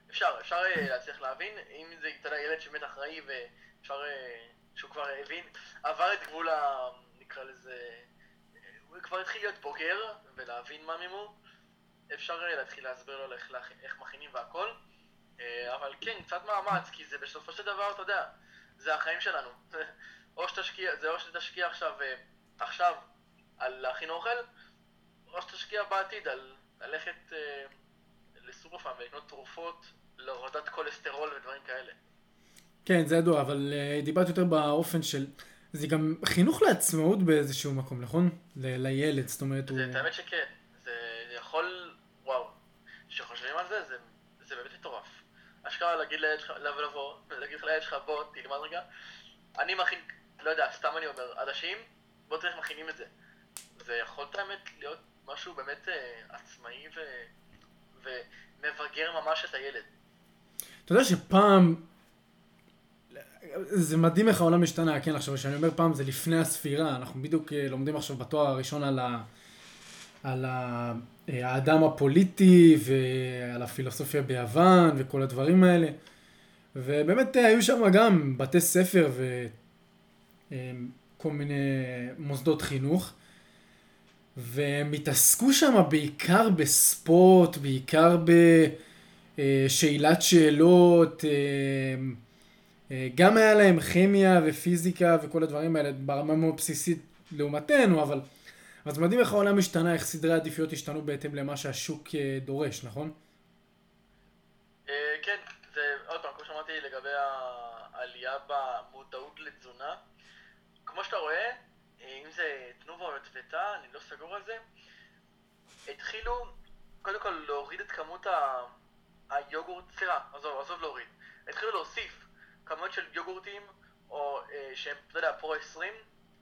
Speaker 2: אפשר, אפשר אה, להצליח להבין, אם זה, אתה יודע, ילד שבאמת אחראי ואפשר, אה, שהוא כבר הבין, עבר את גבול ה... נקרא לזה, הוא כבר התחיל להיות בוגר ולהבין מה מימו, אפשר אה, להתחיל להסביר לו איך, איך מכינים והכל, אבל כן, קצת מאמץ, כי זה בסופו של דבר, אתה יודע, זה החיים שלנו. או שתשקיע, זה או שתשקיע עכשיו, אה, עכשיו על להכין אוכל, או שתשקיע בעתיד על ללכת אה, לסופרפארם ולקנות תרופות להורדת כולסטרול ודברים כאלה.
Speaker 1: כן, זה ידוע, אבל uh, דיברת יותר באופן של... זה גם חינוך לעצמאות באיזשהו מקום, נכון? ל- לילד, זאת אומרת, הוא...
Speaker 2: זה, את האמת שכן, זה יכול, וואו, כשחושבים על זה, זה, זה באמת מטורף. אשכרה להגיד לילד שלך, לבוא, להגיד לילד שלך, בוא, תלמד רגע, אני מכין, לא יודע, סתם אני אומר, עדשים, בוא תראה איך מכינים את זה. זה יכול את האמת להיות משהו באמת אה, עצמאי ו... ומבגר ממש את הילד.
Speaker 1: אתה יודע שפעם... זה מדהים איך העולם השתנה, כן, עכשיו, כשאני אומר פעם זה לפני הספירה, אנחנו בדיוק אה, לומדים עכשיו בתואר הראשון על, ה... על האדם הפוליטי ועל הפילוסופיה ביוון וכל הדברים האלה. ובאמת אה, היו שם גם בתי ספר וכל מיני מוסדות חינוך. והם התעסקו שם בעיקר בספורט, בעיקר בשאלת שאלות, אה, אה, גם היה להם כימיה ופיזיקה וכל הדברים האלה ברמה מאוד בסיסית לעומתנו, אבל, זה מדהים איך העולם השתנה, איך סדרי העדיפויות השתנו בהתאם למה שהשוק אה, דורש, נכון?
Speaker 2: אה, כן, זה עוד פעם, כמו שאמרתי לגבי העלייה במודעות לתזונה, כמו שאתה רואה, אה, אם זה תנובה או יטבתה, אני לא סגור על זה, התחילו קודם כל להוריד את כמות ה... היוגורט, סליחה, עזוב, עזוב להוריד, התחילו להוסיף כמות של יוגורטים, או אה, שהם, אתה יודע, פרו 20,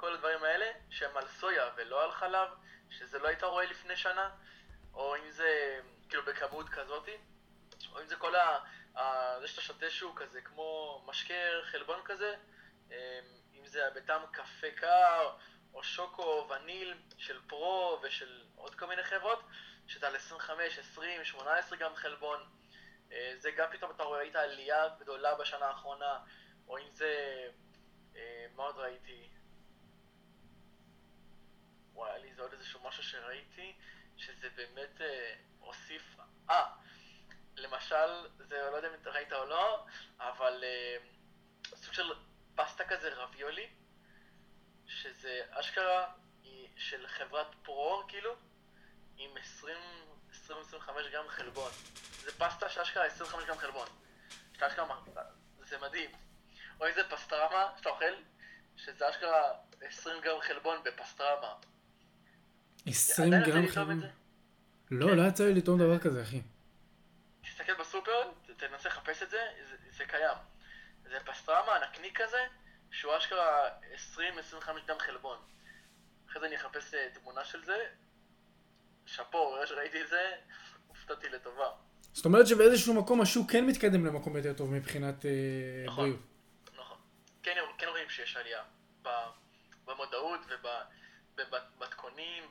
Speaker 2: כל הדברים האלה, שהם על סויה ולא על חלב, שזה לא היית רואה לפני שנה, או אם זה כאילו בכמות כזאתי, או אם זה כל ה... ה... זה שאתה שותה שהוא כזה כמו משקה חלבון כזה, אמ, אם זה בטעם קפה קר, או שוקו, וניל של פרו ושל עוד כל מיני חברות, שזה על 25, 20, 18 גרם חלבון. אה, זה גם פתאום אתה רואה, ראית עלייה גדולה בשנה האחרונה, או אם זה... אה, מה עוד ראיתי? וואי, היה לי זה עוד איזשהו משהו שראיתי, שזה באמת אה, הוסיף... אה, למשל, זה לא יודע אם אתה ראית או לא, אבל אה, סוג של פסטה כזה רביולי, שזה אשכרה של חברת פרור, כאילו, עם 20-25 גרם חלבון. זה פסטה שאשכרה 25 גרם חלבון. שאשכרה, זה מדהים. או איזה פסטרמה שאתה אוכל, שזה אשכרה 20 גרם חלבון בפסטרמה.
Speaker 1: 20
Speaker 2: עדיין יצא
Speaker 1: גרם חלבון? לא,
Speaker 2: כן.
Speaker 1: לא יצא לי לטעום דבר כזה, אחי.
Speaker 2: תסתכל בסופר, תנסה לחפש את זה, זה, קיים. זה פסטרמה נקניק כזה, שהוא אשכרה 20-25 גרם חלבון. אחרי זה אני אחפש אה, תמונה של זה. שאפו, ברגע שראיתי את זה, הופתעתי לטובה.
Speaker 1: זאת אומרת שבאיזשהו מקום השוק כן מתקדם למקום יותר טוב מבחינת אה,
Speaker 2: נכון.
Speaker 1: בריאות.
Speaker 2: נכון. כן, כן רואים שיש עלייה במודעות ובמתכונים,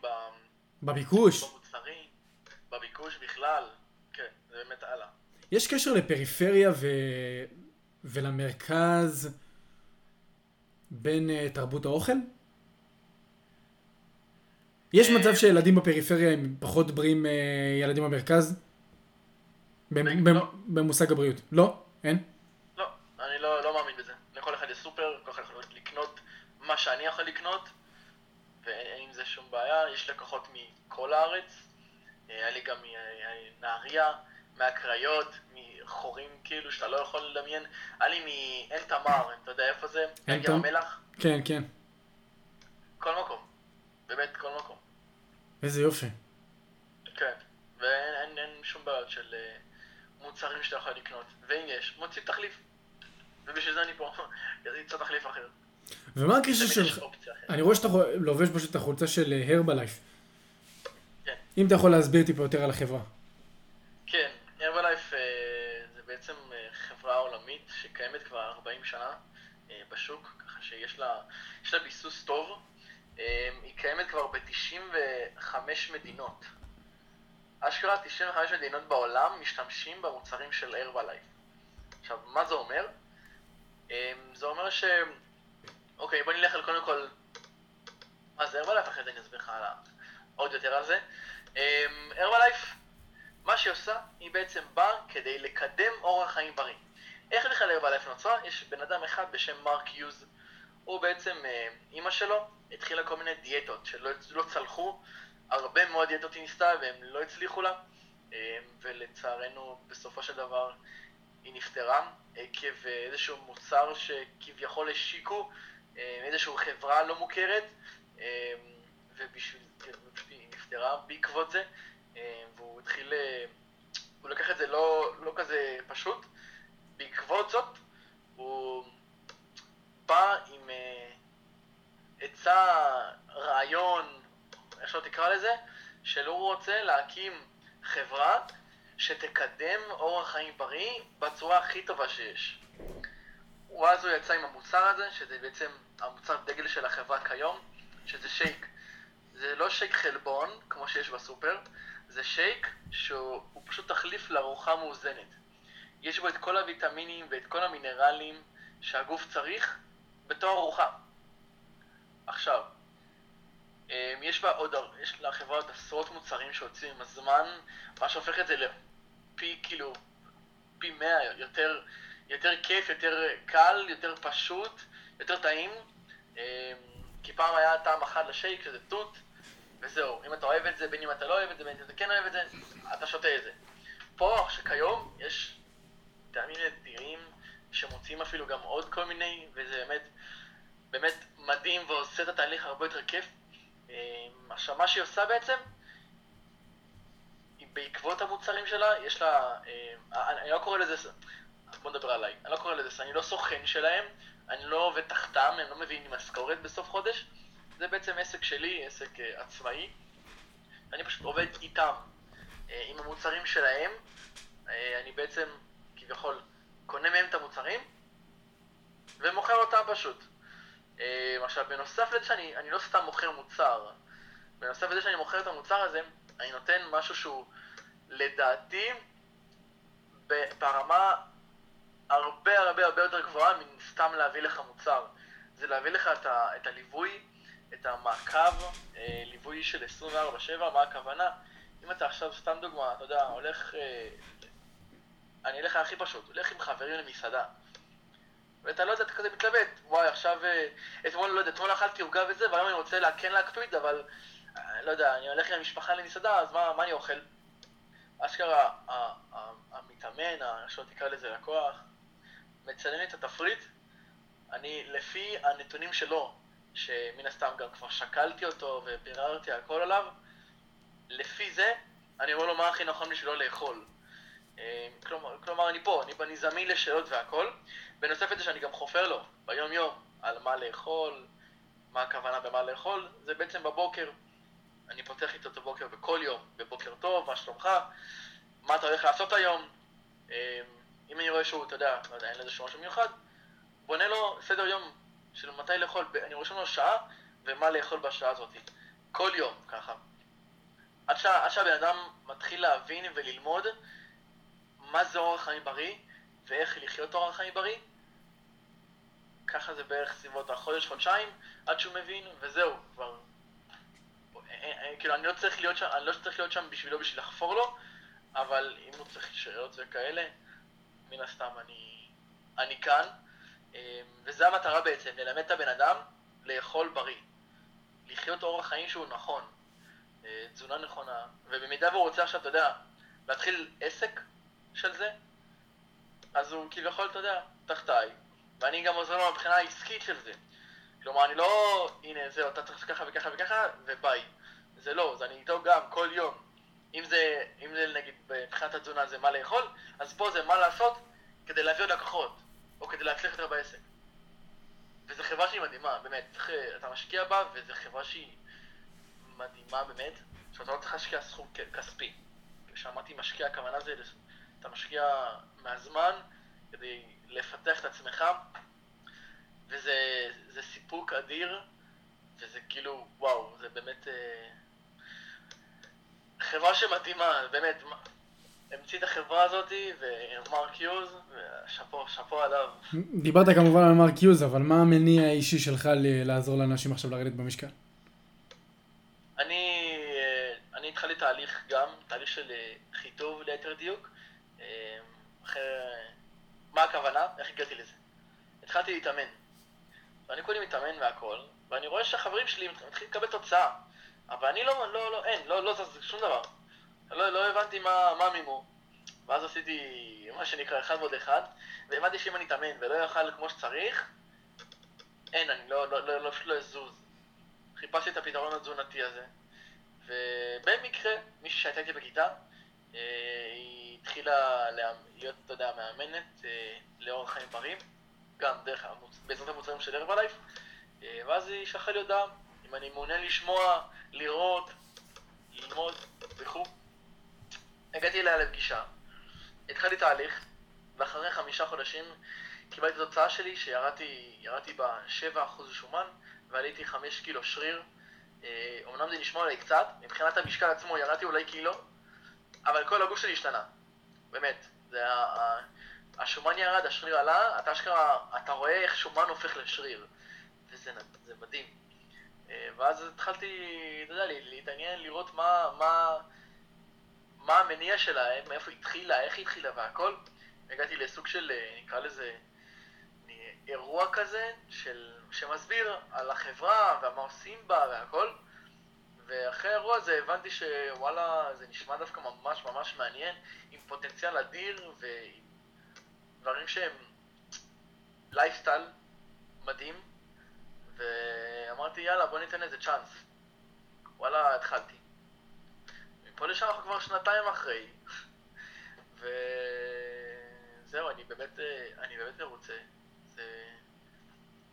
Speaker 1: בביקוש.
Speaker 2: במוצרים, בביקוש בכלל. כן, זה באמת הלאה.
Speaker 1: יש קשר לפריפריה ו... ולמרכז בין אה, תרבות האוכל? יש
Speaker 2: אה,
Speaker 1: מצב שילדים בפריפריה הם פחות בריאים מילדים במרכז? במ-
Speaker 2: לא.
Speaker 1: במ- במושג הבריאות. לא? אין?
Speaker 2: לא, אני לא, לא מאמין בזה. לכל אחד יש סופר, כל אחד יכול לקנות מה שאני יכול לקנות, ואין עם זה שום בעיה. יש לקוחות מכל הארץ. אה, היה לי גם מנהריה, מהקריות, מחורים כאילו שאתה לא יכול לדמיין. היה לי מעין תמר, אתה יודע איפה זה?
Speaker 1: עין תמר?
Speaker 2: המלח?
Speaker 1: כן, כן.
Speaker 2: כל מקום. באמת, כל מקום.
Speaker 1: איזה יופי.
Speaker 2: כן. ואין אין, אין שום בעיות של אה, מוצרים שאתה יכול לקנות. ואם יש, מוציא תחליף. ובשביל זה אני פה. ימצא תחליף אחר.
Speaker 1: ומה הקשר שלך? אני רואה שאתה לובש פשוט את החולצה של הרבלייף.
Speaker 2: כן.
Speaker 1: אם אתה יכול להסביר טיפה יותר על החברה.
Speaker 2: כן, הרבלייף זה בעצם אה, חברה עולמית שקיימת כבר 40 שנה אה, בשוק, ככה שיש לה, יש לה ביסוס טוב. אה, היא קיימת כבר ב-95 מדינות. אשכרה 95 מדינות בעולם משתמשים במוצרים של הרבלייף. עכשיו, מה זה אומר? אה, זה אומר ש... אוקיי, בוא נלך על קודם כל... מה זה הרבלייף? אחרי זה אני אסביר לך על עוד יותר על זה. הרבלייף מה שהיא עושה, היא בעצם באה כדי לקדם אורח חיים בריא. איך בכלל הרבלייף נוצרה? יש בן אדם אחד בשם מרק יוז. הוא בעצם, אה, אימא שלו התחילה כל מיני דיאטות שלא לא צלחו. הרבה מאוד דיאטות היא ניסתה והם לא הצליחו לה. אה, ולצערנו, בסופו של דבר, היא נפטרה עקב אה, איזשהו מוצר שכביכול השיקו, אה, איזושהי חברה לא מוכרת. אה, ובשביל, היא נפטרה בעקבות זה. אה, והוא התחיל, אה, הוא לקח את זה לא, לא כזה פשוט. בעקבות זאת, הוא בא עם אה, עצה, רעיון, איך שלא תקרא לזה, שהוא רוצה להקים חברה שתקדם אורח חיים בריא בצורה הכי טובה שיש. ואז הוא יצא עם המוצר הזה, שזה בעצם המוצר דגל של החברה כיום, שזה שייק. זה לא שייק חלבון, כמו שיש בסופר, זה שייק שהוא הוא פשוט תחליף לארוחה מאוזנת. יש בו את כל הוויטמינים ואת כל המינרלים שהגוף צריך בתור ארוחה. עכשיו, אה, יש בה עוד, יש לחברה עוד עשרות מוצרים שהוציאו עם הזמן, מה שהופך את זה לפי, כאילו, פי מאה, יותר, יותר כיף, יותר קל, יותר פשוט, יותר טעים. אה, כי פעם היה טעם אחד לשייק, שזה תות, וזהו. אם אתה אוהב את זה, בין אם אתה לא אוהב את זה, בין אם אתה כן אוהב את זה, אתה שותה את זה. פה, שכיום, יש טעמים נדירים, שמוציאים אפילו גם עוד כל מיני, וזה באמת, באמת מדהים ועושה את התהליך הרבה יותר כיף. אה, עכשיו, מה שהיא עושה בעצם, בעקבות המוצרים שלה, יש לה, אה, אני לא קורא לזה, בוא נדבר עליי, אני לא קורא לזה, אני לא סוכן שלהם, אני לא עובד תחתם, הם לא מביאים לי משכורת בסוף חודש, זה בעצם עסק שלי, עסק uh, עצמאי. אני פשוט עובד איתם, uh, עם המוצרים שלהם. Uh, אני בעצם, כביכול, קונה מהם את המוצרים, ומוכר אותם פשוט. Uh, עכשיו, בנוסף לזה שאני אני לא סתם מוכר מוצר, בנוסף לזה שאני מוכר את המוצר הזה, אני נותן משהו שהוא, לדעתי, ברמה הרבה הרבה הרבה יותר גבוהה מסתם להביא לך מוצר. זה להביא לך את, ה, את הליווי, את המעקב, אה, ליווי של 24/7, מה הכוונה? אם אתה עכשיו, סתם דוגמה, אתה יודע, הולך, אה, אני אלך הכי פשוט, הולך עם חברים למסעדה. ואתה לא יודע, אתה כזה מתלבט, וואי, עכשיו, אה, אתמול, לא יודע, אתמול אכלתי עוגה וזה, והיום אני רוצה כן להקפיד, אבל, אה, לא יודע, אני הולך עם המשפחה למסעדה, אז מה, מה אני אוכל? אשכרה, המתאמן, איך שלא תקרא לזה, לקוח, מצלם לי את התפריט, אני, לפי הנתונים שלו, שמן הסתם גם כבר שקלתי אותו וביררתי הכל עליו, לפי זה, אני אומר לו מה הכי נכון בשבילו לאכול. אה, כלומר, כלומר, אני פה, אני, אני זמין לשאלות והכל. בנוסף לזה שאני גם חופר לו ביום יום על מה לאכול, מה הכוונה במה לאכול, זה בעצם בבוקר. אני פותח איתו את הבוקר בכל יום, בבוקר טוב, מה שלומך, מה אתה הולך לעשות היום. אם אני רואה שהוא, אתה יודע, לא יודע, אין לזה שום משהו מיוחד, בונה לו סדר יום של מתי לאכול, אני רושם לו שעה ומה לאכול בשעה הזאת. כל יום, ככה. עד, שה, עד שהבן אדם מתחיל להבין וללמוד מה זה אורח חיים בריא ואיך לחיות אורח חיים בריא, ככה זה בערך סביבות החודש, חודשיים, עד שהוא מבין, וזהו, כבר... אה, אה, כאילו, אני לא צריך להיות שם, אני לא צריך להיות שם בשבילו בשביל לחפור לו, אבל אם הוא צריך שאלות וכאלה, מן הסתם אני, אני כאן. אה, וזו המטרה בעצם, ללמד את הבן אדם לאכול בריא. לחיות אורח חיים שהוא נכון. אה, תזונה נכונה. ובמידה והוא רוצה עכשיו, אתה יודע, להתחיל עסק של זה, אז הוא כביכול, אתה יודע, תחתיי. ואני גם עוזר לו מבחינה העסקית של זה. כלומר, אני לא, הנה, זהו, אתה צריך ככה וככה וככה, וביי. זה לא, זה אני איתו גם, כל יום. אם זה, אם זה נגיד, מבחינת התזונה זה מה לאכול, אז פה זה מה לעשות כדי להביא עוד לקוחות, או כדי להצליח יותר בעסק. וזו חברה שהיא מדהימה, באמת, צריך, אתה משקיע בה, וזו חברה שהיא מדהימה באמת, שאתה לא צריך להשקיע סכום כספי. כשאמרתי משקיע, הכוונה זה, אתה משקיע מהזמן כדי לפתח את עצמך, וזה זה סיפוק אדיר, וזה כאילו, וואו, זה באמת אה, חברה שמתאימה, באמת, המציא את החברה הזאתי, ומרק יוז, ושאפו, שאפו עליו.
Speaker 1: דיברת כמובן על מרק יוז, אבל מה המניע האישי שלך לעזור לאנשים עכשיו לרדת במשקל?
Speaker 2: אני, אה, אני התחלתי תהליך גם, תהליך של אה, חיטוב ליתר דיוק. אה, אחרי, מה הכוונה? איך הגעתי לזה? התחלתי להתאמן. ואני כולי מתאמן והכל, ואני רואה שהחברים שלי מתחילים לקבל תוצאה. אבל אני לא, לא, לא, אין, לא, לא זז שום דבר. לא, לא הבנתי מה, מה המימו. ואז עשיתי מה שנקרא אחד ועוד אחד, והבנתי שאם אני אתאמן ולא אוכל כמו שצריך, אין, אני לא, לא, לא, לא, פשוט לא אזוז. חיפשתי את הפתרון התזונתי הזה, ובמקרה, מישהי שהייתה איתי בכיתה, אה, היא התחילה לה- להיות, אתה יודע, מאמנת אה, לאורח חיים בריא, גם דרך. בעזרת המוצרים של הרבלייף, אה, ואז היא שלחה לי הודעה, אם אני מעוניין לשמוע, לראות, ללמוד וכו'. הגעתי אליה לפגישה, התחלתי תהליך, ואחרי חמישה חודשים קיבלתי את התוצאה שלי שירדתי ירדתי בה 7% שומן ועליתי 5 קילו שריר. אה, אומנם זה נשמע אולי קצת, מבחינת המשקל עצמו ירדתי אולי קילו, אבל כל הגוף שלי השתנה. באמת. זה ה- ה- השומן ירד, השריר עלה, אתה אשכרה, אתה רואה איך שומן הופך לשריר. וזה זה מדהים. אה, ואז התחלתי, אתה יודע, לה- להתעניין, לראות מה, מה, מה המניע שלה, מאיפה היא התחילה, איך היא התחילה והכל. הגעתי לסוג של, אה, נקרא לזה, אירוע כזה, של, שמסביר על החברה ומה עושים בה והכל. ואחרי האירוע הזה הבנתי שוואלה, זה נשמע דווקא ממש ממש מעניין, עם פוטנציאל אדיר ועם דברים שהם לייפסטייל מדהים, ואמרתי יאללה בוא ניתן לזה צ'אנס. וואלה, התחלתי. מפה לשם אנחנו כבר שנתיים אחרי, וזהו, אני באמת, אה, אני באמת מרוצה. זה,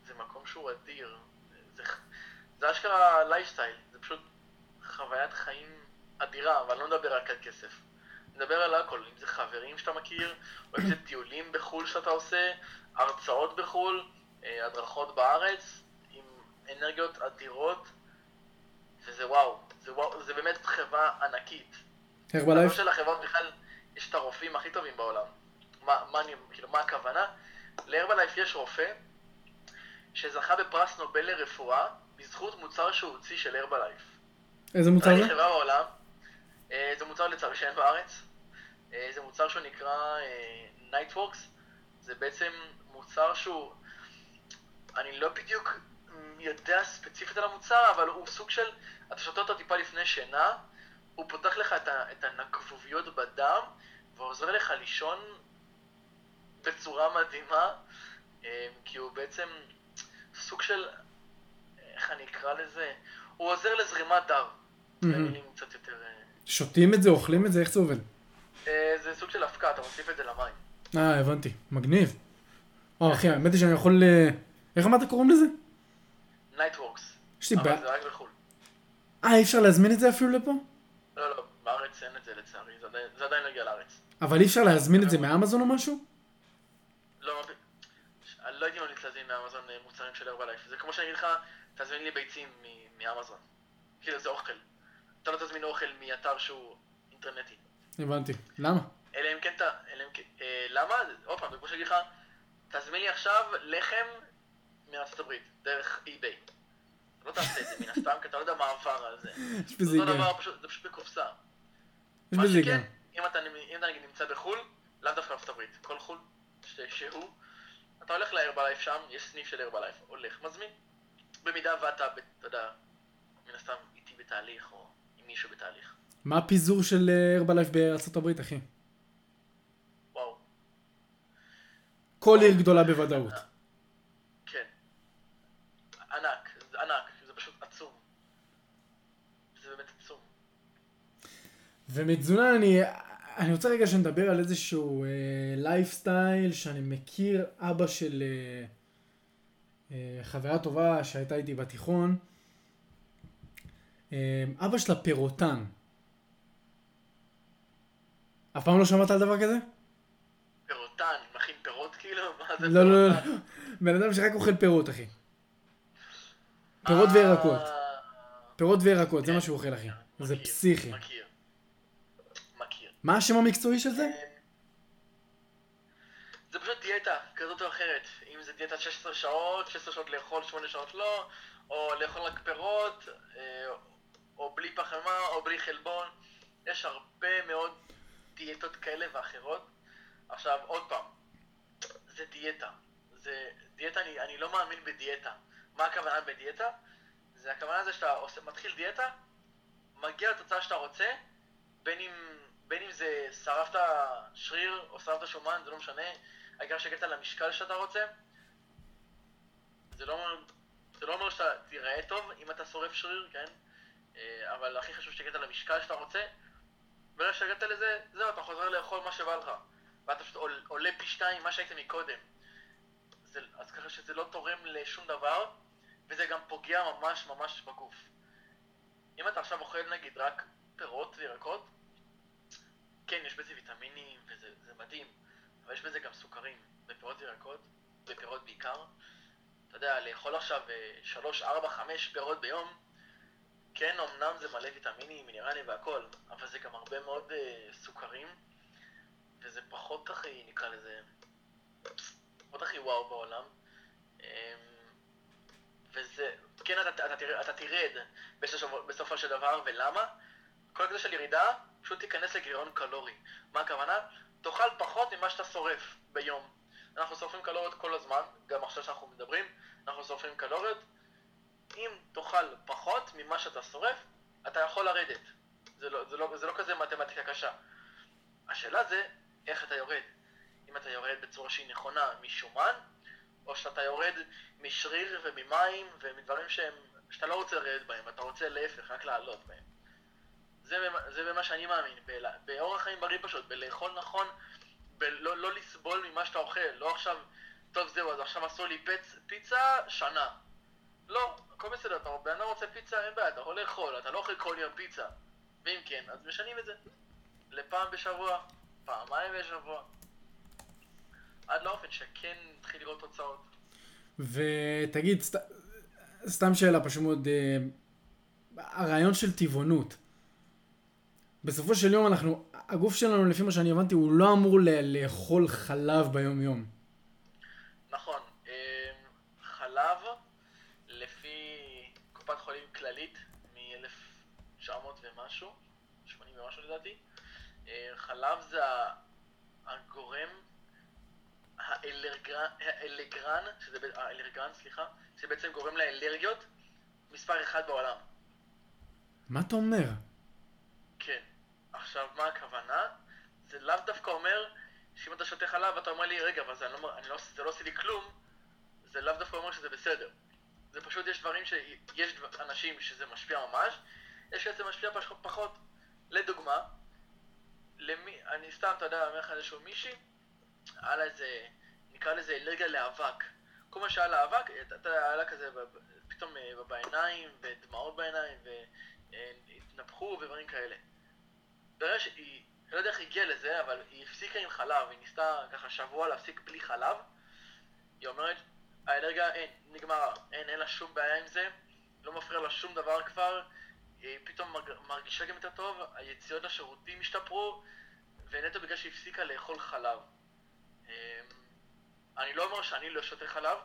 Speaker 2: זה מקום שהוא אדיר. זה, זה אשכרה לייפסטייל, זה פשוט חוויית חיים אדירה, אבל לא מדבר רק על כסף. אני מדבר על הכל, אם זה חברים שאתה מכיר, או אם זה טיולים בחו"ל שאתה עושה, הרצאות בחו"ל, אה, הדרכות בארץ, אנרגיות אדירות, וזה וואו, זה, וואו, זה באמת חברה ענקית.
Speaker 1: הרבלייף?
Speaker 2: לא של החברות בכלל, יש את הרופאים הכי טובים בעולם. מה, מה, אני, כאילו, מה הכוונה? להרבלייף יש רופא שזכה בפרס נובל לרפואה בזכות מוצר שהוא הוציא של הרבלייף.
Speaker 1: איזה מוצר זה?
Speaker 2: חברה בעולם, אה, זה מוצר לצערי שאין בארץ. אה, זה מוצר שהוא נקרא אה, Nightworks. זה בעצם מוצר שהוא... אני לא בדיוק יודע ספציפית על המוצר, אבל הוא סוג של... אתה שותה אותו טיפה לפני שינה, הוא פותח לך את, ה, את הנקבוביות בדם, ועוזר לך לישון בצורה מדהימה, אה, כי הוא בעצם סוג של... איך אני אקרא לזה? הוא עוזר לזרימת דם. במילים קצת יותר... אה,
Speaker 1: שותים את זה, אוכלים את זה, איך זה עובד?
Speaker 2: אה, זה סוג של אבקה, אתה מוסיף את זה למים.
Speaker 1: אה, הבנתי. מגניב. וואו, אחי, האמת היא שאני יכול... איך אמרת קוראים לזה?
Speaker 2: Nightworks.
Speaker 1: יש לי
Speaker 2: אבל
Speaker 1: בעיה.
Speaker 2: זה רק בחו"ל.
Speaker 1: אה, אי אפשר להזמין את זה אפילו לפה?
Speaker 2: לא, לא, בארץ אין את זה לצערי, זה עדיין- זה עדיין לא הגיע לארץ.
Speaker 1: אבל אי אפשר להזמין את זה מאמזון או משהו?
Speaker 2: לא, אני לא הייתי ממליץ להזמין מאמזון מוצרים של הרבלייף. זה כמו שאני אגיד לך, תזמין לי ביצים מאמזון. כאילו זה אוכל. אתה לא תזמין אוכל מאתר שהוא אינטרנטי.
Speaker 1: הבנתי. למה?
Speaker 2: אלא אם כן אתה... כן... אה, למה? עוד פעם, זה כמו שאני אגיד לך, תזמין לי עכשיו לחם מארצות הברית, דרך אי-ביי. לא תעשה את זה מן הסתם, כי אתה לא יודע מה עבר על זה.
Speaker 1: יש בזה
Speaker 2: זה אותו
Speaker 1: היגיון.
Speaker 2: דבר, פשוט- זה פשוט בקופסה.
Speaker 1: יש בזה היגיון.
Speaker 2: אם אתה, נגיד נמצא בחו"ל, לאו דווקא ארצות הברית, כל חו"ל שהוא, אתה הולך להרבלייף שם, יש סניף של הרבלייף, הולך, מזמין. במידה ואתה, אתה יודע, מן הסתם איתי בתהליך, או עם מישהו בתהליך.
Speaker 1: מה הפיזור של הרבלייף בארצות הברית, אחי?
Speaker 2: וואו,
Speaker 1: כל עיר גדולה בוודאות.
Speaker 2: כן. ענק, זה ענק, זה פשוט עצום. זה באמת עצום.
Speaker 1: ומתזונה אני, אני רוצה רגע שנדבר על איזשהו לייפסטייל שאני מכיר, אבא של אה, אה, חברה טובה שהייתה איתי בתיכון, אה, אבא שלה פירוטן. אף פעם לא שמעת על דבר כזה?
Speaker 2: פירוטן, מכין פירות כאילו? מה זה
Speaker 1: לא, לא, לא,
Speaker 2: פירוטן?
Speaker 1: בן אדם שרק אוכל פירות, אחי. פירות וירקות.
Speaker 2: אה,
Speaker 1: פירות וירקות, זה
Speaker 2: כן.
Speaker 1: מה שהוא אוכל, אחי. זה
Speaker 2: מכיר,
Speaker 1: פסיכי.
Speaker 2: מכיר.
Speaker 1: מה השם המקצועי של זה?
Speaker 2: זה פשוט דיאטה כזאת או אחרת. אם זה דיאטה 16 שעות, 16 שעות לאכול, 8 שעות לא, או לאכול רק פירות, אה, או בלי פחמה, או בלי חלבון. יש הרבה מאוד דיאטות כאלה ואחרות. עכשיו, עוד פעם, זה דיאטה. זה דיאטה, אני, אני לא מאמין בדיאטה. מה הכוונה בדיאטה? זה הכוונה זה שאתה עושה, מתחיל דיאטה, מגיע לתוצאה שאתה רוצה, בין אם, בין אם זה שרפת שריר או שרפת שומן, זה לא משנה, העיקר שהגעת למשקל שאתה רוצה. זה לא, זה לא אומר שאתה תיראה טוב אם אתה שורף שריר, כן? אה, אבל הכי חשוב שהגעת למשקל שאתה רוצה. ברגע שהגעת לזה, זהו, אתה חוזר לאכול מה שבא לך. ואתה פשוט עול- עולה פי שתיים ממה שהיית מקודם. זה, אז ככה שזה לא תורם לשום דבר, וזה גם פוגע ממש ממש בגוף. אם אתה עכשיו אוכל נגיד רק פירות וירקות, כן, יש בזה ויטמינים, וזה זה מדהים, אבל יש בזה גם סוכרים, בפירות וירקות, בפירות בעיקר. אתה יודע, לאכול עכשיו 3, 4, 5 פירות ביום, כן, אמנם זה מלא ויטמינים, מינרלים והכל, אבל זה גם הרבה מאוד uh, סוכרים, וזה פחות הכי, נקרא לזה, פחות הכי וואו בעולם. Um, וזה, כן, אתה, אתה, תראה- אתה תרד בסופו של דבר, ולמה? כל כזה של ירידה, פשוט תיכנס לגירעון קלורי. מה הכוונה? תאכל פחות ממה שאתה שורף ביום. אנחנו שורפים קלוריות כל הזמן, גם עכשיו שאנחנו מדברים, אנחנו שורפים קלוריות. אם תאכל פחות ממה שאתה שורף, אתה יכול לרדת. זה לא, זה לא, זה לא כזה מתמטיקה קשה. השאלה זה, איך אתה יורד. אם אתה יורד בצורה שהיא נכונה משומן, או שאתה יורד משריר וממים ומדברים שהם, שאתה לא רוצה לרדת בהם, אתה רוצה להפך, רק לעלות בהם. זה, זה במה שאני מאמין, באורח חיים בריא פשוט, בלאכול נכון, בלא לא לסבול ממה שאתה אוכל, לא עכשיו, טוב זהו, אז עכשיו עשו לי פצ, פיצה, שנה. לא, הכל בסדר, אתה בן אדם רוצה פיצה, אין בעיה, אתה יכול לאכול, אתה לא אוכל כל יום פיצה. ואם כן, אז משנים את זה. לפעם בשבוע, פעמיים בשבוע. עד לאופן שכן התחיל לראות תוצאות.
Speaker 1: ותגיד, סת... סתם שאלה פשוט מאוד, אה, הרעיון של טבעונות. בסופו של יום אנחנו, הגוף שלנו לפי מה שאני הבנתי הוא לא אמור לאכול חלב ביום יום.
Speaker 2: נכון, אמ, חלב, לפי קופת חולים כללית, מ-1900 ומשהו, 80 ומשהו לדעתי. אה, חלב זה הגורם האלרגרן, האלגרן, שזה, האלרגרן, סליחה, שבעצם גורם לאלרגיות, מספר אחד בעולם.
Speaker 1: מה אתה אומר?
Speaker 2: כן. עכשיו, מה הכוונה? זה לאו דווקא אומר שאם אתה שותה חלב ואתה אומר לי, רגע, אבל זה, לא, לא, זה לא עושה לי כלום, זה לאו דווקא אומר שזה בסדר. זה פשוט, יש דברים שיש אנשים שזה משפיע ממש, יש שזה משפיע פחות. לדוגמה, למי, אני סתם, אתה יודע, אומר לך איזשהו מישהי, היה לה איזה, נקרא לזה אלרגיה לאבק. כל מה שהיה לה אבק, אתה היה לה כזה פתאום אה, בעיניים, ודמעות בעיניים, והתנפחו ודברים כאלה. ברגע שהיא, אני לא יודע איך היא הגיעה לזה, אבל היא הפסיקה עם חלב, היא ניסתה ככה שבוע להפסיק בלי חלב. היא אומרת, האלרגיה אין, נגמר, אין, אין לה שום בעיה עם זה, לא מפריע לה שום דבר כבר, היא פתאום מרגישה גם יותר טוב, היציאות לשירותים השתפרו, ונטו בגלל שהיא הפסיקה לאכול חלב. אמ, אני לא אומר שאני לא שותה חלב,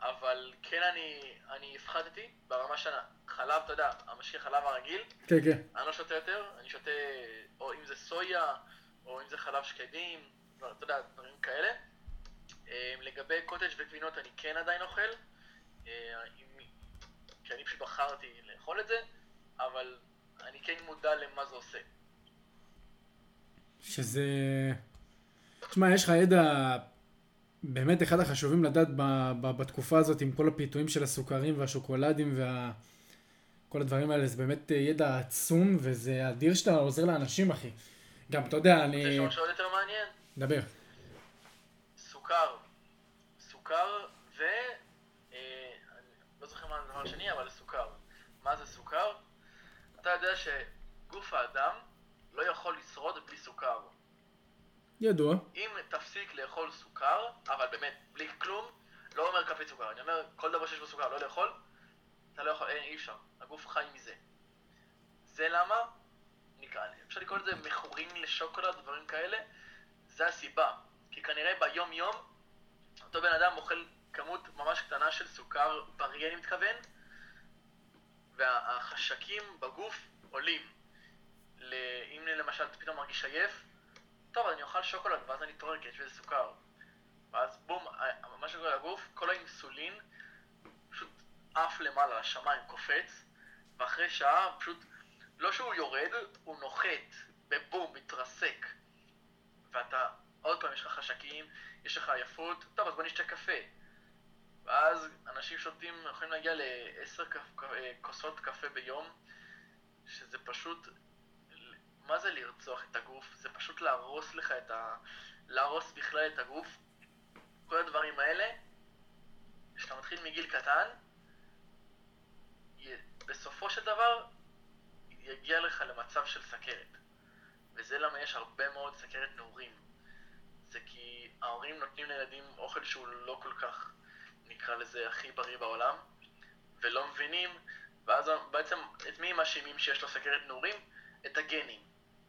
Speaker 2: אבל כן אני, אני הפחדתי ברמה של חלב, אתה יודע, המשקה חלב הרגיל.
Speaker 1: כן, כן.
Speaker 2: אני לא שותה יותר, אני שותה, או אם זה סויה, או אם זה חלב שקדים, אתה יודע, דברים כאלה. אמ, לגבי קוטג' וגבינות אני כן עדיין אוכל, אה, כי אני פשוט בחרתי לאכול את זה, אבל אני כן מודע למה זה עושה.
Speaker 1: שזה... תשמע, יש לך ידע באמת אחד החשובים לדעת ב, ב, בתקופה הזאת עם כל הפיתויים של הסוכרים והשוקולדים וכל הדברים האלה, זה באמת ידע עצום וזה אדיר שאתה עוזר לאנשים, אחי. גם, אתה יודע, אני...
Speaker 2: זה משהו עוד יותר מעניין.
Speaker 1: דבר.
Speaker 2: סוכר. סוכר ו... אה, לא זוכר מה הדבר השני, אבל סוכר. מה זה סוכר? אתה יודע שגוף האדם לא יכול לשרוד בלי סוכר.
Speaker 1: ידוע.
Speaker 2: אם תפסיק לאכול סוכר, אבל באמת, בלי כלום, לא אומר כפית סוכר, אני אומר כל דבר שיש בו סוכר, לא לאכול, אתה לא יכול, אי אפשר, הגוף חי מזה. זה למה, נקרא, אפשר לקרוא לזה מכורים לשוקולד, דברים כאלה, זה הסיבה. כי כנראה ביום יום, אותו בן אדם אוכל כמות ממש קטנה של סוכר בריא, אני מתכוון, והחשקים בגוף עולים. אם למשל אתה פתאום מרגיש עייף, טוב, אני אוכל שוקולד, ואז אני אתעורר כי יש בזה סוכר. ואז בום, מה שקורה לגוף, כל האינסולין עף למעלה לשמיים, קופץ, ואחרי שעה פשוט, לא שהוא יורד, הוא נוחת, בבום, מתרסק. ואתה, עוד פעם, יש לך חשקים, יש לך עייפות, טוב, אז בוא נשתה קפה. ואז אנשים שותים, יכולים להגיע לעשר כוסות קפה ביום, שזה פשוט מה זה לרצוח את הגוף? זה פשוט להרוס לך את ה... להרוס בכלל את הגוף. כל הדברים האלה, כשאתה מתחיל מגיל קטן, בסופו של דבר יגיע לך למצב של סכרת. וזה למה יש הרבה מאוד סכרת נעורים. זה כי ההורים נותנים לילדים אוכל שהוא לא כל כך, נקרא לזה, הכי בריא בעולם, ולא מבינים, ואז בעצם את מי מאשימים שיש לו סכרת נעורים? את הגנים.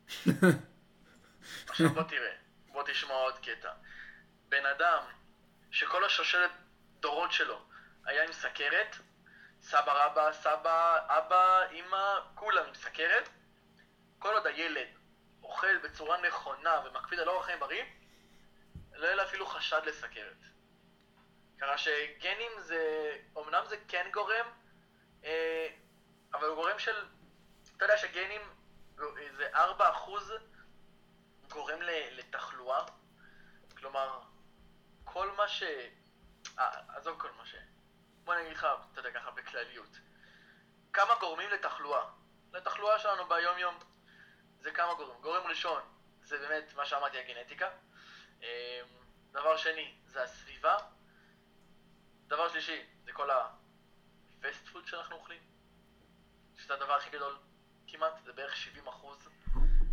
Speaker 2: עכשיו בוא תראה, בוא תשמע עוד קטע. בן אדם שכל השושלת דורות שלו היה עם סכרת, סבא רבא, סבא, אבא, אמא, כולם עם סכרת, כל עוד הילד אוכל בצורה נכונה ומקפיד על אורח חיים בריא, לא יהיה לה אפילו חשד לסכרת. ככה שגנים זה, אמנם זה כן גורם, אה, אבל הוא גורם של, אתה יודע שגנים זה 4% גורם לתחלואה. כלומר, כל מה ש... אה, עזוב כל מה ש... בוא נגיד לך, אתה יודע ככה, בכלליות. כמה גורמים לתחלואה? לתחלואה שלנו ביום-יום. זה כמה גורמים. גורם ראשון, זה באמת מה שאמרתי, הגנטיקה. אמ, דבר שני, זה הסביבה. דבר שלישי, זה כל ה-fast food שאנחנו אוכלים. שזה הדבר הכי גדול כמעט, זה בערך 70 אחוז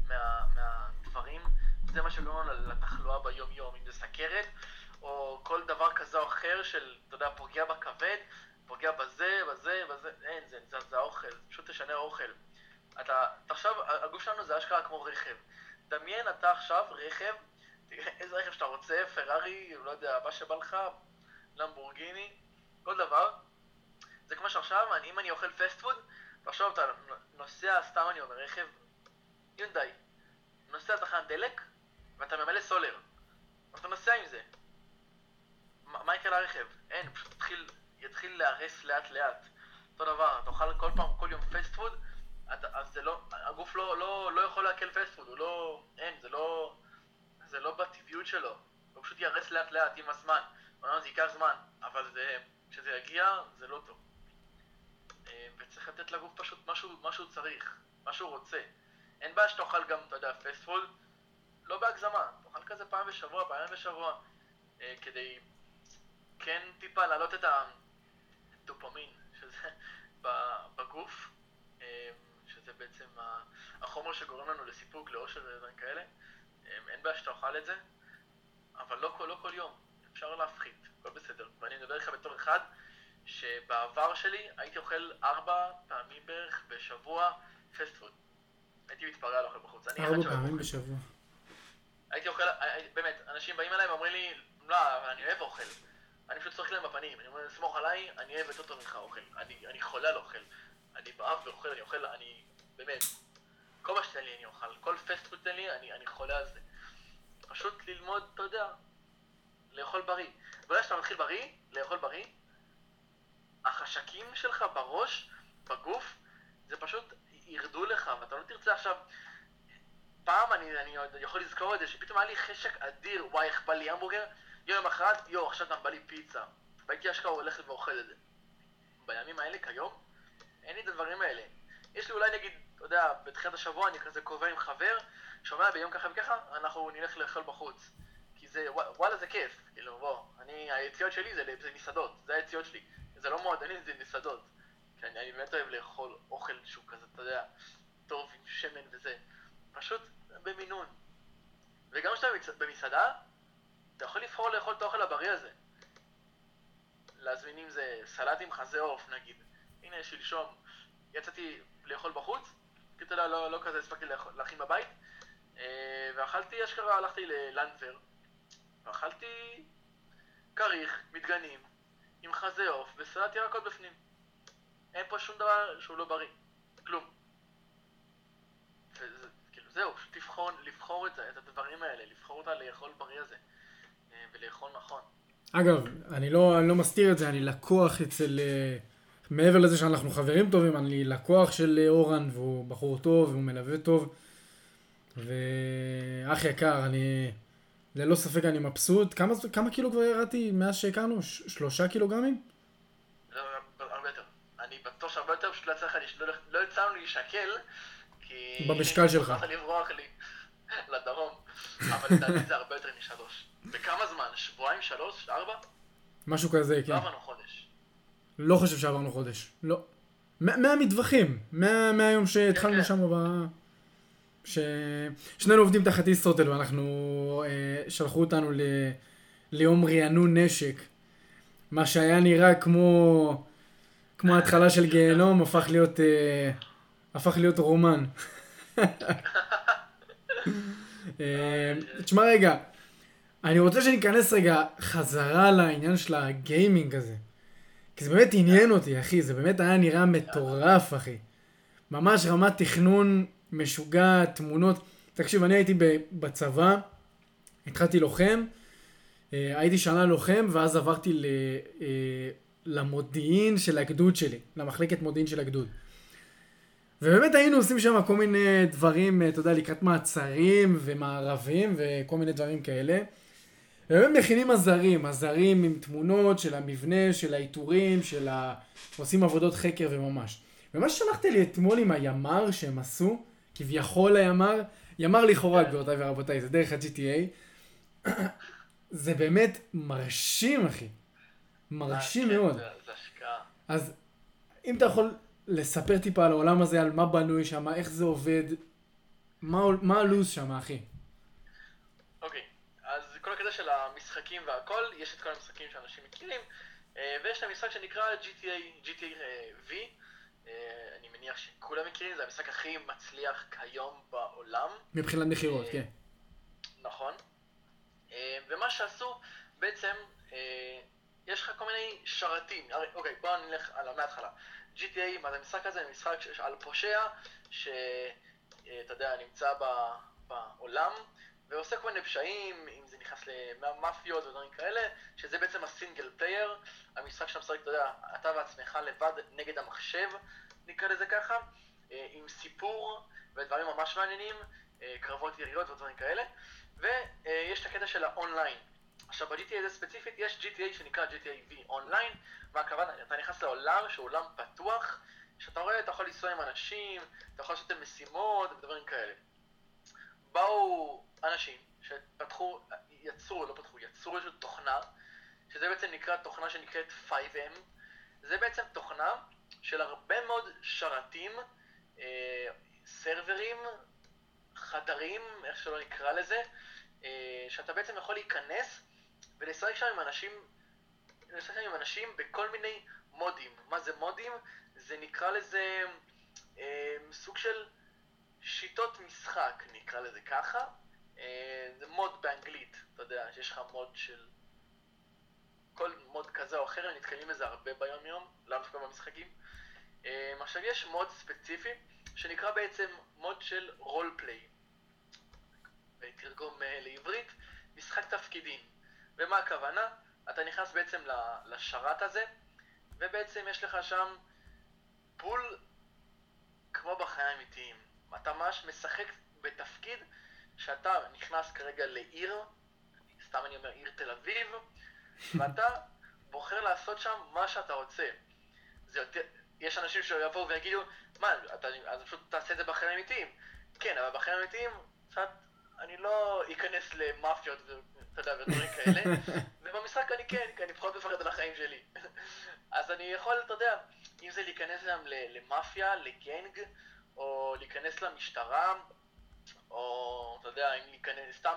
Speaker 2: מה, מהדברים. זה מה שגורם לתחלואה ביום-יום, אם זה סכרת, או כל דבר כזה או אחר של, אתה יודע, פוגע בכבד, פוגע בזה, בזה, בזה, אין, זה, זה, זה האוכל, פשוט תשנה אוכל. אתה, עכשיו, הגוף שלנו זה אשכרה כמו רכב. דמיין אתה עכשיו רכב, איזה רכב שאתה רוצה, פרארי, לא יודע, מה שבא לך, למבורגיני, כל דבר. זה כמו שעכשיו, אם אני אוכל פסט פוד, ועכשיו אתה נוסע, סתם אני אומר, רכב יונדאי, נוסע לתחנת דלק, ואתה ממלא סולר. אתה נוסע עם זה. מה יקרה לרכב? אין, פשוט יתחיל, יתחיל להרס לאט לאט. אותו דבר, אתה אוכל כל פעם, כל יום fast food, אז זה לא, הגוף לא, לא, לא יכול לעכל fast food, הוא לא, אין, זה לא, זה לא בטבעיות שלו. הוא פשוט ייהרס לאט לאט עם הזמן. אומנם זה ייקח זמן, אבל זה, כשזה יגיע, זה לא טוב. אה, וצריך לתת לגוף פשוט משהו, משהו צריך, מה שהוא רוצה. אין בעיה שתאכל גם, אתה יודע, פסט פוד, לא בהגזמה, תאכל כזה פעם בשבוע, פעם בשבוע, אה, כדי כן טיפה להעלות את הדופמין, שזה בגוף, אה, שזה בעצם החומר שגורם לנו לסיפוק, לאושר ודברים כאלה. אין בעיה שתאכל את זה, אבל לא כל, לא כל יום, אפשר להפחית, הכל בסדר. ואני מדבר איתך בתור אחד שבעבר שלי הייתי אוכל ארבע פעמים בערך בשבוע fast food. הייתי מתפרע על אוכל בחוץ.
Speaker 1: ארבע פעמים בשבוע.
Speaker 2: הייתי אוכל, אה, אה, באמת, אנשים באים אליי ואומרים לי, לא, אני אוהב אוכל. אני פשוט צוחק להם בפנים, אני אומר, סמוך עליי, אני אוהב יותר טוב ממך אוכל. אני, אני חולה על אוכל. אני באף ואוכל, אני אוכל, אני, באמת, כל מה שתן לי אני אוכל. כל fast food תן לי, אני, אני חולה על זה. פשוט ללמוד, אתה יודע, לאכול בריא. ברגע שאתה מתחיל בריא, לאכול בריא, החשקים שלך בראש, בגוף, זה פשוט ירדו לך, ואתה לא תרצה עכשיו... פעם אני, אני יכול לזכור את זה, שפתאום היה לי חשק אדיר, וואי, איך בא לי המבורגר, יום למחרת, יואו, עכשיו גם בא לי פיצה. והייתי אשכרה הולך ואוכל את זה. בימים האלה, כיום, אין לי את הדברים האלה. יש לי אולי נגיד, אתה יודע, בתחילת השבוע אני כזה קובע עם חבר, שומע ביום ככה וככה, אנחנו נלך לאכול בחוץ. כי זה, וואלה זה כיף, כאילו בוא, אני, היציאות שלי זה, זה מסעדות, זה היציאות שלי. זה לא מועדונים, זה מסעדות. כי אני, אני באמת אוהב לאכול אוכל שהוא כזה, אתה יודע, טוב עם שמן וזה. פשוט במינון. וגם כשאתה במסעדה, אתה יכול לבחור לאכול את האוכל הבריא הזה. להזמין אם זה סלט עם חזה עוף נגיד. הנה, שלשום יצאתי לאכול בחוץ, כי אתה יודע, לא, לא כזה הספקתי להכין בבית, אה, ואכלתי, אשכרה הלכתי ללנדבר, ואכלתי כריך, מדגנים, עם חזה עוף וסלט ירקות בפנים. אין פה שום דבר שהוא לא בריא, כלום. וזה, כאילו, זהו, לבחור, לבחור את, זה, את הדברים האלה, לבחור אותה לאכול בריא הזה, ולאכול נכון.
Speaker 1: אגב, אני לא, אני לא מסתיר את זה, אני לקוח אצל... אה, מעבר לזה שאנחנו חברים טובים, אני לקוח של אה, אורן, והוא בחור טוב, והוא מלווה טוב. ואח יקר, אני... ללא ספק אני מבסוט. כמה, כמה קילו כבר ירדתי מאז שהכרנו? שלושה קילוגרמים?
Speaker 2: לא, הרבה יותר. אני בטוח שהרבה יותר, פשוט לא יצא לך, לא, לא יצא לנו להישקל, כי...
Speaker 1: במשקל שלך.
Speaker 2: לברוח לי לדרום. אבל לדעתי זה הרבה יותר משלוש. בכמה זמן? שבועיים, שלוש, ארבע?
Speaker 1: משהו כזה, כן.
Speaker 2: לא עברנו חודש.
Speaker 1: לא חושב שעברנו חודש. לא. מהמטווחים. מהיום שהתחלנו כן, כן. שם ב... ששנינו עובדים תחת איסטרוטל ואנחנו, אה, שלחו אותנו ל... ליום רענון נשק. מה שהיה נראה כמו, כמו ההתחלה של גיהנום הפך להיות, אה, הפך להיות רומן. אה, תשמע רגע, אני רוצה שניכנס רגע חזרה לעניין של הגיימינג הזה. כי זה באמת עניין אותי, אחי, זה באמת היה נראה מטורף, אחי. ממש רמת תכנון משוגע, תמונות. תקשיב, אני הייתי בצבא, התחלתי לוחם, אה, הייתי שנה לוחם, ואז עברתי ל, אה, למודיעין של הגדוד שלי, למחלקת מודיעין של הגדוד. ובאמת היינו עושים שם כל מיני דברים, אה, אתה יודע, לקראת מעצרים ומערבים וכל מיני דברים כאלה. ובאמת מכינים עזרים, עזרים עם תמונות של המבנה, של העיטורים, של ה... עושים עבודות חקר וממש. ומה ששלחתי לי אתמול עם הימ"ר שהם עשו, כביכול הימ"ר, ימ"ר לכאורה, כן. גבירותיי ורבותיי, זה דרך ה-GTA. זה באמת מרשים, אחי. מרשים
Speaker 2: כן,
Speaker 1: מאוד. אז אם אתה יכול לספר טיפה על העולם הזה, על מה בנוי שם, איך זה עובד, מה, מה הלו"ז שם, אחי?
Speaker 2: אוקיי, אז כל הקטע של המשחקים והכל, יש את כל המשחקים שאנשים מכירים, אה, ויש את המשחק שנקרא GTA, GTA V. אה, אני מניח שכולם מכירים, זה המשחק הכי מצליח כיום בעולם.
Speaker 1: מבחינת מכירות, אה, כן.
Speaker 2: נכון. אה, ומה שעשו, בעצם, יש לך כל מיני שרתים. אוקיי, בואו נלך על מההתחלה. GTA, מה זה המשחק הזה? משחק על פושע, ש... אה, אתה יודע, נמצא בעולם, ועושה כל מיני פשעים, אם זה נכנס למאפיות ודברים כאלה, שזה בעצם ה single player, המשחק שאתה משחק, אתה יודע, אתה ועצמך לבד נגד המחשב, נקרא לזה ככה, אה, עם סיפור ודברים ממש מעניינים, אה, קרבות יריות ודברים כאלה, ויש את הקטע של האונליין. עכשיו ב-GTA הזה ספציפית יש GTA שנקרא GTA V online, מה הכוונה? אתה נכנס לעולם שהוא עולם פתוח, שאתה רואה, אתה יכול לנסוע עם אנשים, אתה יכול לעשות משימות ודברים כאלה. באו אנשים שפתחו, יצרו, לא פתחו, יצרו איזושהי תוכנה, שזה בעצם נקרא תוכנה שנקראת 5M, זה בעצם תוכנה של הרבה מאוד שרתים, אה, סרברים, חדרים, איך שלא נקרא לזה, אה, שאתה בעצם יכול להיכנס ולשחק שם עם אנשים, לשחק עם אנשים בכל מיני מודים. מה זה מודים? זה נקרא לזה אה, סוג של שיטות משחק, נקרא לזה ככה. אה, זה מוד באנגלית, אתה יודע, שיש לך מוד של... כל מוד כזה או אחר, נתקלים בזה הרבה ביום יום, לאו דווקא במשחקים. אה, עכשיו יש מוד ספציפי, שנקרא בעצם מוד של רול פליי. ותרגום אה, לעברית, משחק תפקידים. ומה הכוונה? אתה נכנס בעצם לשרת הזה, ובעצם יש לך שם פול כמו בחיים האמיתיים. אתה ממש משחק בתפקיד שאתה נכנס כרגע לעיר, סתם אני אומר עיר תל אביב, ואתה בוחר לעשות שם מה שאתה רוצה. זה יותר, יש אנשים שיבואו ויגידו, מה, אתה, אז פשוט תעשה את זה בחיים האמיתיים. כן, אבל בחיים האמיתיים, קצת, אני לא אכנס למאפיות ואתה יודע, ודברים כאלה, ובמשחק אני כן, כי אני פחות מפחד על החיים שלי. אז אני יכול, אתה יודע, אם זה להיכנס גם למאפיה, לגנג, או להיכנס למשטרה, או אתה יודע, אם להיכנס, סתם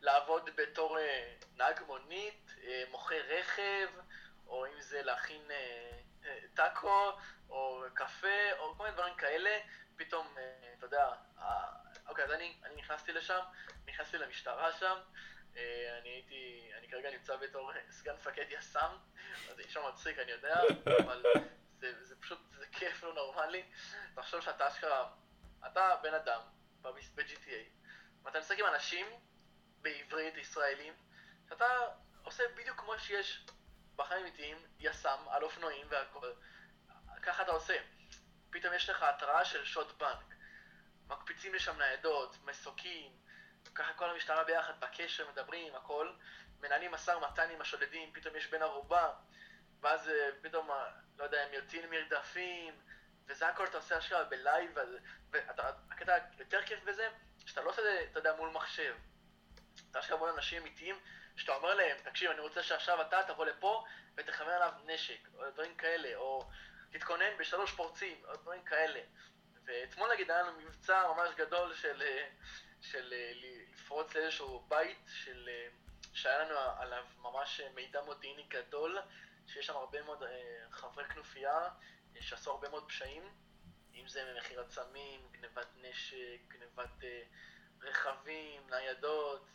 Speaker 2: לעבוד בתור אה, נהג מונית, אה, מוכר רכב, או אם זה להכין אה, טאקו, או קפה, או כל מיני דברים כאלה, פתאום, אתה יודע, אוקיי, אז אני, אני נכנסתי לשם, נכנסתי למשטרה שם, אני הייתי, אני כרגע נמצא בתור סגן מפקד יס"מ, אז זה שם מצחיק, אני יודע, אבל זה, זה פשוט, זה כיף לא נורמלי. תחשוב שאתה אשכרה, אתה בן אדם ב-GTA, ואתה משחק עם אנשים בעברית ישראלים, שאתה עושה בדיוק כמו שיש בחיים אמיתיים, יס"מ, על אופנועים והכל. ככה אתה עושה. פתאום יש לך התראה של שוד בנק. מקפיצים לשם ניידות, מסוקים, ככה כל המשטרה ביחד בקשר, מדברים, הכל. מנהלים משא ומתן עם השודדים, פתאום יש בן ערובה, ואז אה, פתאום, אה, לא יודע, הם יוצאים מרדפים, וזה הכל אתה עושה אשכרה בלייב, והקטע יותר כיף בזה, שאתה לא עושה את זה, אתה יודע, מול מחשב. אתה אשכרה מול אנשים אמיתיים, שאתה אומר להם, תקשיב, אני רוצה שעכשיו אתה תבוא לפה ותכוון עליו נשק, או דברים כאלה, או תתכונן בשלוש פורצים, או דברים כאלה. ואתמול נגיד היה לנו מבצע ממש גדול של, אה, של לפרוץ לאיזשהו בית, של, שהיה לנו עליו ממש מידע מודיעיני גדול, שיש שם הרבה מאוד אה, חברי כנופיה אה, שעשו הרבה מאוד פשעים, אם זה מכירת סמים, גנבת נשק, גנבת אה, רכבים, ניידות,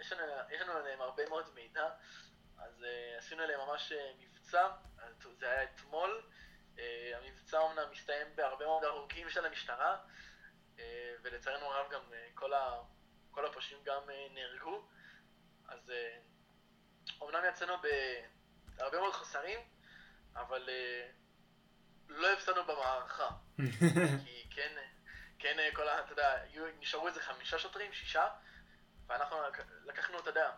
Speaker 2: יש לנו, יש לנו עליהם הרבה מאוד מידע, אז עשינו עליהם ממש מבצע, זה היה אתמול, המבצע אומנם מסתיים בהרבה מאוד הרוגים של המשטרה, ולצערנו הרב גם כל, ה, כל הפושעים גם נהרגו, אז אומנם יצאנו ב... הרבה מאוד חסרים, אבל לא הפסדנו במערכה. כי כן, כן, כל ה... אתה יודע, נשארו איזה חמישה שוטרים, שישה, ואנחנו לקחנו, אתה יודע,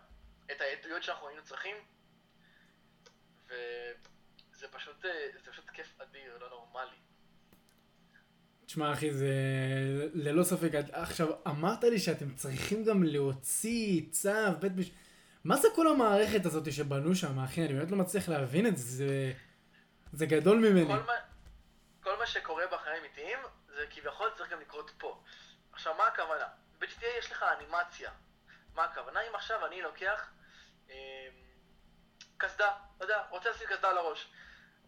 Speaker 2: את העדויות שאנחנו היינו צריכים, וזה פשוט, אה, זה פשוט כיף אדיר, לא נורמלי.
Speaker 1: תשמע אחי, זה ללא ספק, עכשיו אמרת לי שאתם צריכים גם להוציא צו, בית משפט, מה זה כל המערכת הזאת שבנו שם, אחי? אני באמת לא מצליח להבין את זה, זה, זה גדול ממני.
Speaker 2: כל מה, כל מה שקורה בחיים אמיתיים, זה כביכול צריך גם לקרות פה. עכשיו, מה הכוונה? ב-GTA יש לך אנימציה. מה הכוונה? אם עכשיו אני לוקח אה, קסדה, אתה יודע, רוצה לשים קסדה על הראש.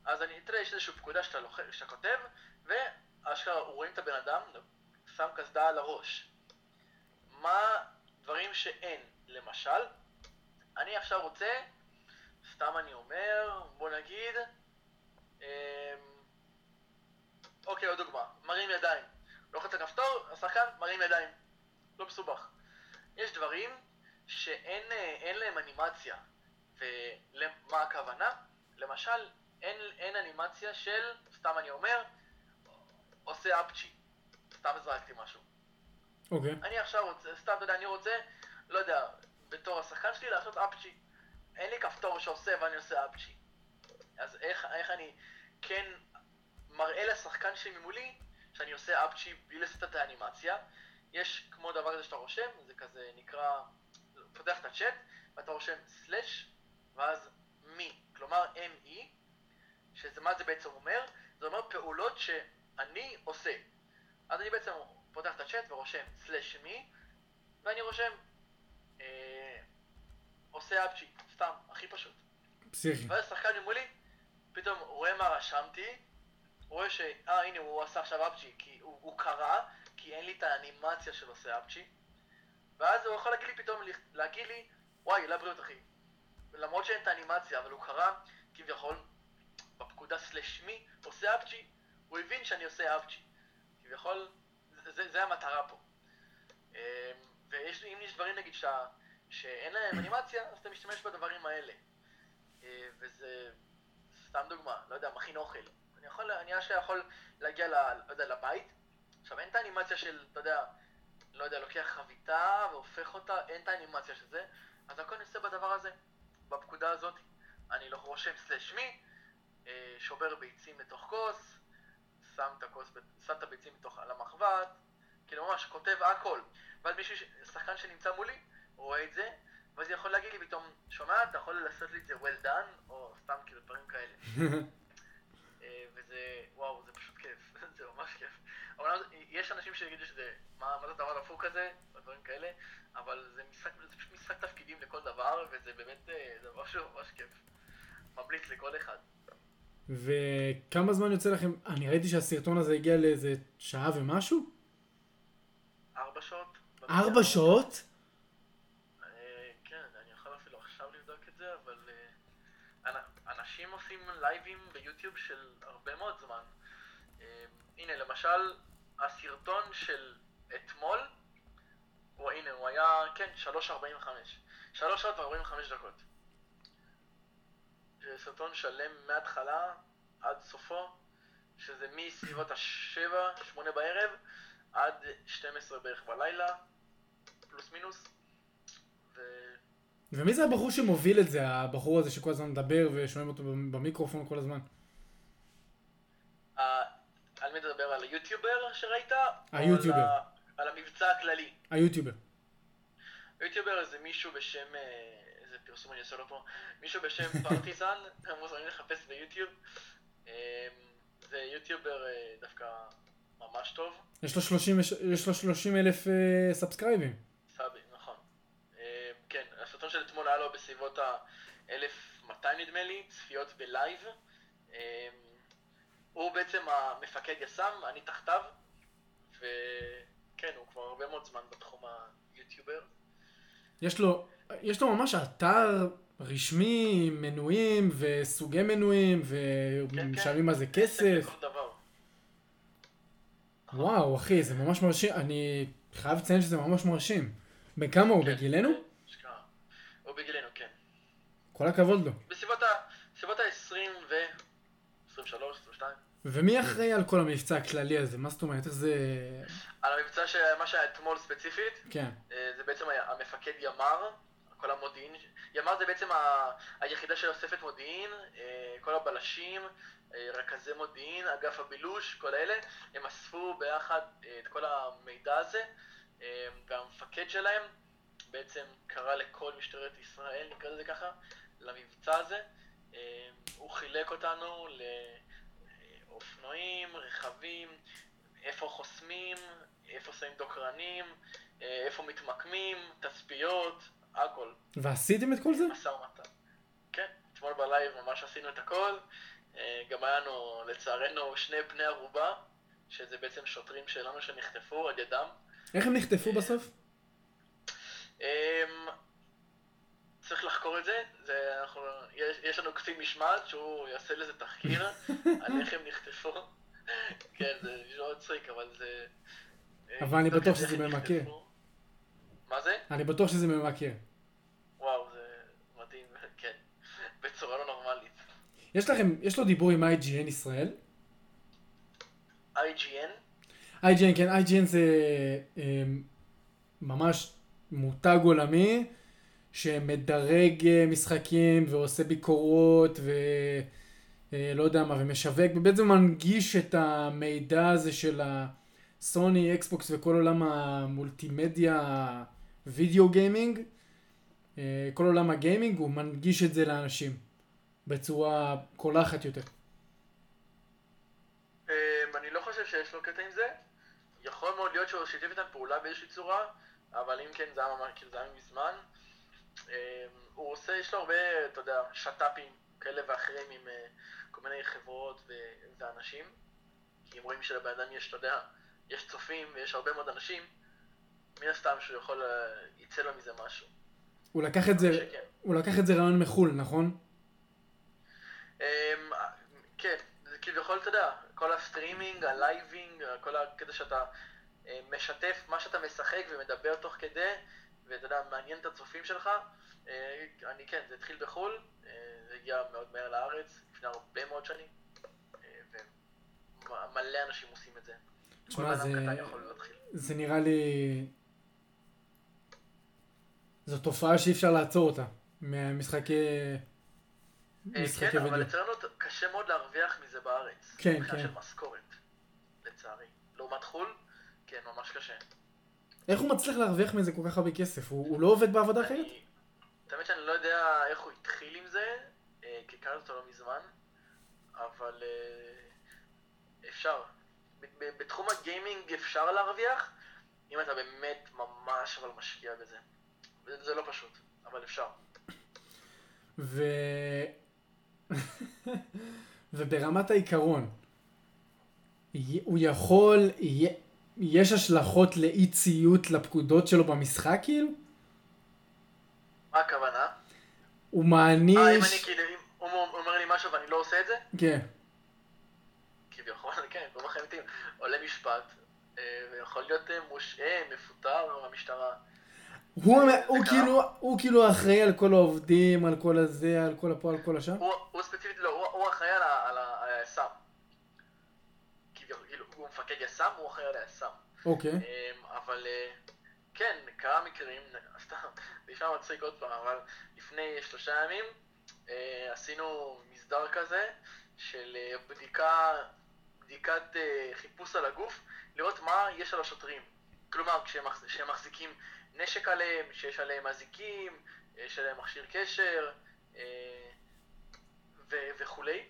Speaker 2: אז אני, יודע, יש איזושהי פקודה שאתה, לוח... שאתה כותב, ואשכרה רואים את הבן אדם, שם קסדה על הראש. מה דברים שאין? למשל, אני עכשיו רוצה, סתם אני אומר, בוא נגיד, אמ, אוקיי, עוד דוגמה, מרים ידיים. לוחץ על כפתור, השחקן מרים ידיים. לא מסובך. יש דברים שאין אה, להם אנימציה. ולמה הכוונה? למשל, אין, אין אנימציה של, סתם אני אומר, עושה אפצ'י. סתם זרקתי משהו.
Speaker 1: אוקיי.
Speaker 2: אני עכשיו רוצה, סתם, אתה יודע, אני רוצה, לא יודע, בתור השחקן שלי לעשות אפצ'י. אין לי כפתור שעושה ואני עושה אפצ'י. אז איך, איך אני כן מראה לשחקן שלי ממולי שאני עושה אפצ'י בלי לעשות את האנימציה. יש כמו דבר כזה שאתה רושם, זה כזה נקרא, פותח את הצ'אט, ואתה רושם סלאש, ואז מי, כלומר ME, שזה מה זה בעצם אומר? זה אומר פעולות שאני עושה. אז אני בעצם פותח את הצ'אט ורושם סלאש מי, ואני רושם אה, עושה אפצ'י, סתם, הכי פשוט.
Speaker 1: פסיכי.
Speaker 2: ואז שחקן ממולי, פתאום רואה מה רשמתי, רואה ש... אה, הנה, הוא עשה עכשיו אפצ'י, כי הוא, הוא קרא, כי אין לי את האנימציה של עושה אפצ'י, ואז הוא יכול להגיד לי פתאום, להגיד לי, וואי, לבריאות אחי. למרות שאין את האנימציה, אבל הוא קרא, כביכול, בפקודה סלש מי, עושה אפצ'י, הוא הבין שאני עושה אפצ'י. כביכול, זה, זה, המטרה פה. אמ, ויש, אם יש דברים נגיד שה, שאין להם אנימציה, אז אתה משתמש בדברים האלה. אה, וזה, סתם דוגמה, לא יודע, מכין אוכל. אני יכול, אני אשכרה יכול להגיע ל, לא יודע, לבית, עכשיו אין את האנימציה של, אתה יודע, לא יודע, לוקח חביתה והופך אותה, אין את האנימציה של זה, אז הכל נעשה בדבר הזה, בפקודה הזאת. אני לא רושם סלש מי, שובר ביצים לתוך כוס, שם את הכוס, שם את הביצים לתוך, על המחבת, כאילו ממש כותב הכל. ואז מישהו, שחקן שנמצא מולי, רואה את זה, ואז יכול להגיד לי פתאום, שומע, אתה יכול לעשות לי את זה well done, או סתם כאילו דברים כאלה. אה, וזה, וואו, זה פשוט כיף, זה ממש כיף. אבל יש אנשים שיגידו שזה, מה, מה זה דבר דפוק כזה, או דברים כאלה, אבל זה משחק, זה פשוט משחק תפקידים לכל דבר, וזה באמת, אה, זה משהו ממש כיף. ממליץ לכל אחד.
Speaker 1: וכמה זמן יוצא לכם, אני ראיתי שהסרטון הזה הגיע לאיזה שעה ומשהו?
Speaker 2: ארבע שעות.
Speaker 1: ארבע שעות?
Speaker 2: אה, כן, אה, אנשים עושים לייבים ביוטיוב של הרבה מאוד זמן. הנה, למשל, הסרטון של אתמול, הוא, הנה, הוא היה, כן, 3.45. 3 שעות ו-45 דקות. זה סרטון שלם מההתחלה עד סופו, שזה מסביבות ה-7, 8 בערב, עד 12 בערך בלילה, פלוס מינוס. ו...
Speaker 1: ומי זה הבחור שמוביל את זה, הבחור הזה שכל הזמן מדבר ושומעים אותו במיקרופון כל הזמן?
Speaker 2: על מי תדבר? על היוטיובר שראית?
Speaker 1: היוטיובר.
Speaker 2: על, על המבצע הכללי?
Speaker 1: היוטיובר.
Speaker 2: היוטיובר זה מישהו בשם, אה, פרסום אני עושה לו פה, מישהו בשם פרטיזן, מוזמנים לחפש ביוטיוב. אה, זה יוטיובר אה, דווקא ממש טוב.
Speaker 1: יש לו 30, יש לו 30 אלף סאבסקרייבים.
Speaker 2: סאבי, נכון. כן, הסרטון של אתמול היה לו בסביבות ה-1200 נדמה לי, צפיות ב live. הוא בעצם המפקד יס"מ, אני תחתיו, וכן, הוא כבר הרבה מאוד זמן בתחום היוטיובר.
Speaker 1: יש לו, יש לו ממש אתר רשמי עם מנויים וסוגי מנויים, ומשלמים כן, על זה כסף. וואו, אחי, זה ממש מרשים, אני חייב לציין שזה ממש מרשים. בן כמה הוא?
Speaker 2: כן,
Speaker 1: בגילנו?
Speaker 2: הוא בגילנו, כן.
Speaker 1: כל הכבוד לו.
Speaker 2: בסביבות ה-20 ו... 23, 22.
Speaker 1: ומי אחראי על כל המבצע הכללי הזה? מה זאת אומרת? איך זה...
Speaker 2: על המבצע, ש... מה שהיה אתמול ספציפית,
Speaker 1: כן.
Speaker 2: אה, זה בעצם המפקד ימ"ר, כל המודיעין. ימ"ר זה בעצם ה... היחידה שאוספת מודיעין, אה, כל הבלשים, אה, רכזי מודיעין, אגף הבילוש, כל אלה, הם אספו ביחד את כל המידע הזה, והמפקד שלהם בעצם קרא לכל משטרת ישראל, נקרא לזה ככה, למבצע הזה. הוא חילק אותנו ל... אופנועים, רכבים, איפה חוסמים, איפה שמים דוקרנים, אה, איפה מתמקמים, תצפיות, הכל.
Speaker 1: ועשיתם את כל זה?
Speaker 2: משא ומתן. כן, אתמול בלייב ממש עשינו את הכל. אה, גם היה לנו, לצערנו, שני בני ערובה, שזה בעצם שוטרים שלנו שנחטפו על ידם.
Speaker 1: איך הם נחטפו בסוף?
Speaker 2: צריך לחקור את זה, זה אנחנו, יש, יש לנו קצין משמעת שהוא יעשה לזה תחקיר על איך הם נחטפו, כן, זה נשמע מצחיק, אבל זה...
Speaker 1: אבל אני בטוח שזה ממכר.
Speaker 2: מה זה?
Speaker 1: אני בטוח שזה ממכר.
Speaker 2: וואו, זה מדהים, כן. בצורה לא נורמלית.
Speaker 1: יש לכם, יש לו דיבור עם IGN ישראל?
Speaker 2: IGN?
Speaker 1: IGN, כן, IGN זה אה, ממש מותג עולמי שמדרג אה, משחקים ועושה ביקורות ולא יודע מה, ומשווק, ובעצם מנגיש את המידע הזה של הסוני, אקסבוקס וכל עולם המולטימדיה וידאו gaming, אה, כל עולם הגיימינג, הוא מנגיש את זה לאנשים בצורה קולחת יותר.
Speaker 2: אמ, אני לא חושב שיש לו קטע עם זה. יכול מאוד להיות שהוא שיתף איתם פעולה באיזושהי צורה, אבל אם כן זה היה ממש, כאילו זה היה מזמן. אמ, הוא עושה, יש לו הרבה, אתה יודע, שת"פים כאלה ואחרים עם אה, כל מיני חברות ואנשים. כי אם רואים שלבן אדם יש, אתה יודע, יש צופים ויש הרבה מאוד אנשים, מן הסתם שהוא יכול, אה, יצא לו מזה משהו.
Speaker 1: הוא לקח את זה,
Speaker 2: שכן.
Speaker 1: הוא לקח את זה רעיון מחו"ל, נכון?
Speaker 2: אמ, כן, זה כביכול, אתה יודע, כל הסטרימינג, ה live-ing, כל הקטע שאתה אה, משתף מה שאתה משחק ומדבר תוך כדי, ואתה יודע, מעניין את הצופים שלך. אה, אני כן, זה התחיל בחו"ל, אה, זה הגיע מאוד מהר לארץ, לפני הרבה מאוד שנים, אה, ומלא אנשים עושים את זה.
Speaker 1: תשמע, זה. זה נראה לי... זו תופעה שאי אפשר לעצור אותה. מהמשחקי... משחקי
Speaker 2: כן, אבל
Speaker 1: וידאו.
Speaker 2: אצלנו קשה מאוד להרוויח מזה בארץ.
Speaker 1: כן,
Speaker 2: מבחינה
Speaker 1: כן.
Speaker 2: של משכורת, לצערי. לעומת חו"ל, כן, ממש קשה.
Speaker 1: איך הוא מצליח להרוויח מזה כל כך הרבה כסף? הוא, הוא לא עובד בעבודה אחרת?
Speaker 2: האמת שאני לא יודע איך הוא התחיל עם זה, אה, כי הכרתי אותו לא מזמן, אבל אה, אפשר. בתחום הגיימינג אפשר להרוויח, אם אתה באמת ממש אבל משקיע בזה. זה- זה לא פשוט, אבל אפשר.
Speaker 1: ו... וברמת העיקרון, הוא יכול, יש השלכות לאי ציות לפקודות שלו במשחק כאילו?
Speaker 2: מה הכוונה?
Speaker 1: הוא
Speaker 2: אה, אם אני
Speaker 1: מעניש...
Speaker 2: כאילו, אם הוא אומר לי משהו ואני לא עושה את זה?
Speaker 1: כן.
Speaker 2: כביכול, כן, כמו בחיים אמיתיים. עולה משפט, אה, ויכול להיות אה, מושעה, מפוטר מהמשטרה.
Speaker 1: הוא, הוא? כאילו, הוא כאילו אחראי על כל העובדים, על כל הזה, על כל הפועל, כל השאר?
Speaker 2: הוא, הוא ספציפית, לא, הוא, הוא אחראי על, על, על היס"מ. מפקד יס"מ, הוא אחראי על היס"מ.
Speaker 1: אוקיי.
Speaker 2: אמ, אבל אה, כן, קרה מקרים, סתם, זה נשמע מצחיק עוד פעם, אבל לפני שלושה ימים אה, עשינו מסדר כזה של אה, בדיקה, בדיקת חיפוש על הגוף, לראות מה יש על השוטרים. כלומר, כשהם מחז- כשהם מחזיקים נשק עליהם, שיש עליהם אזיקים, יש עליהם מכשיר קשר וכולי.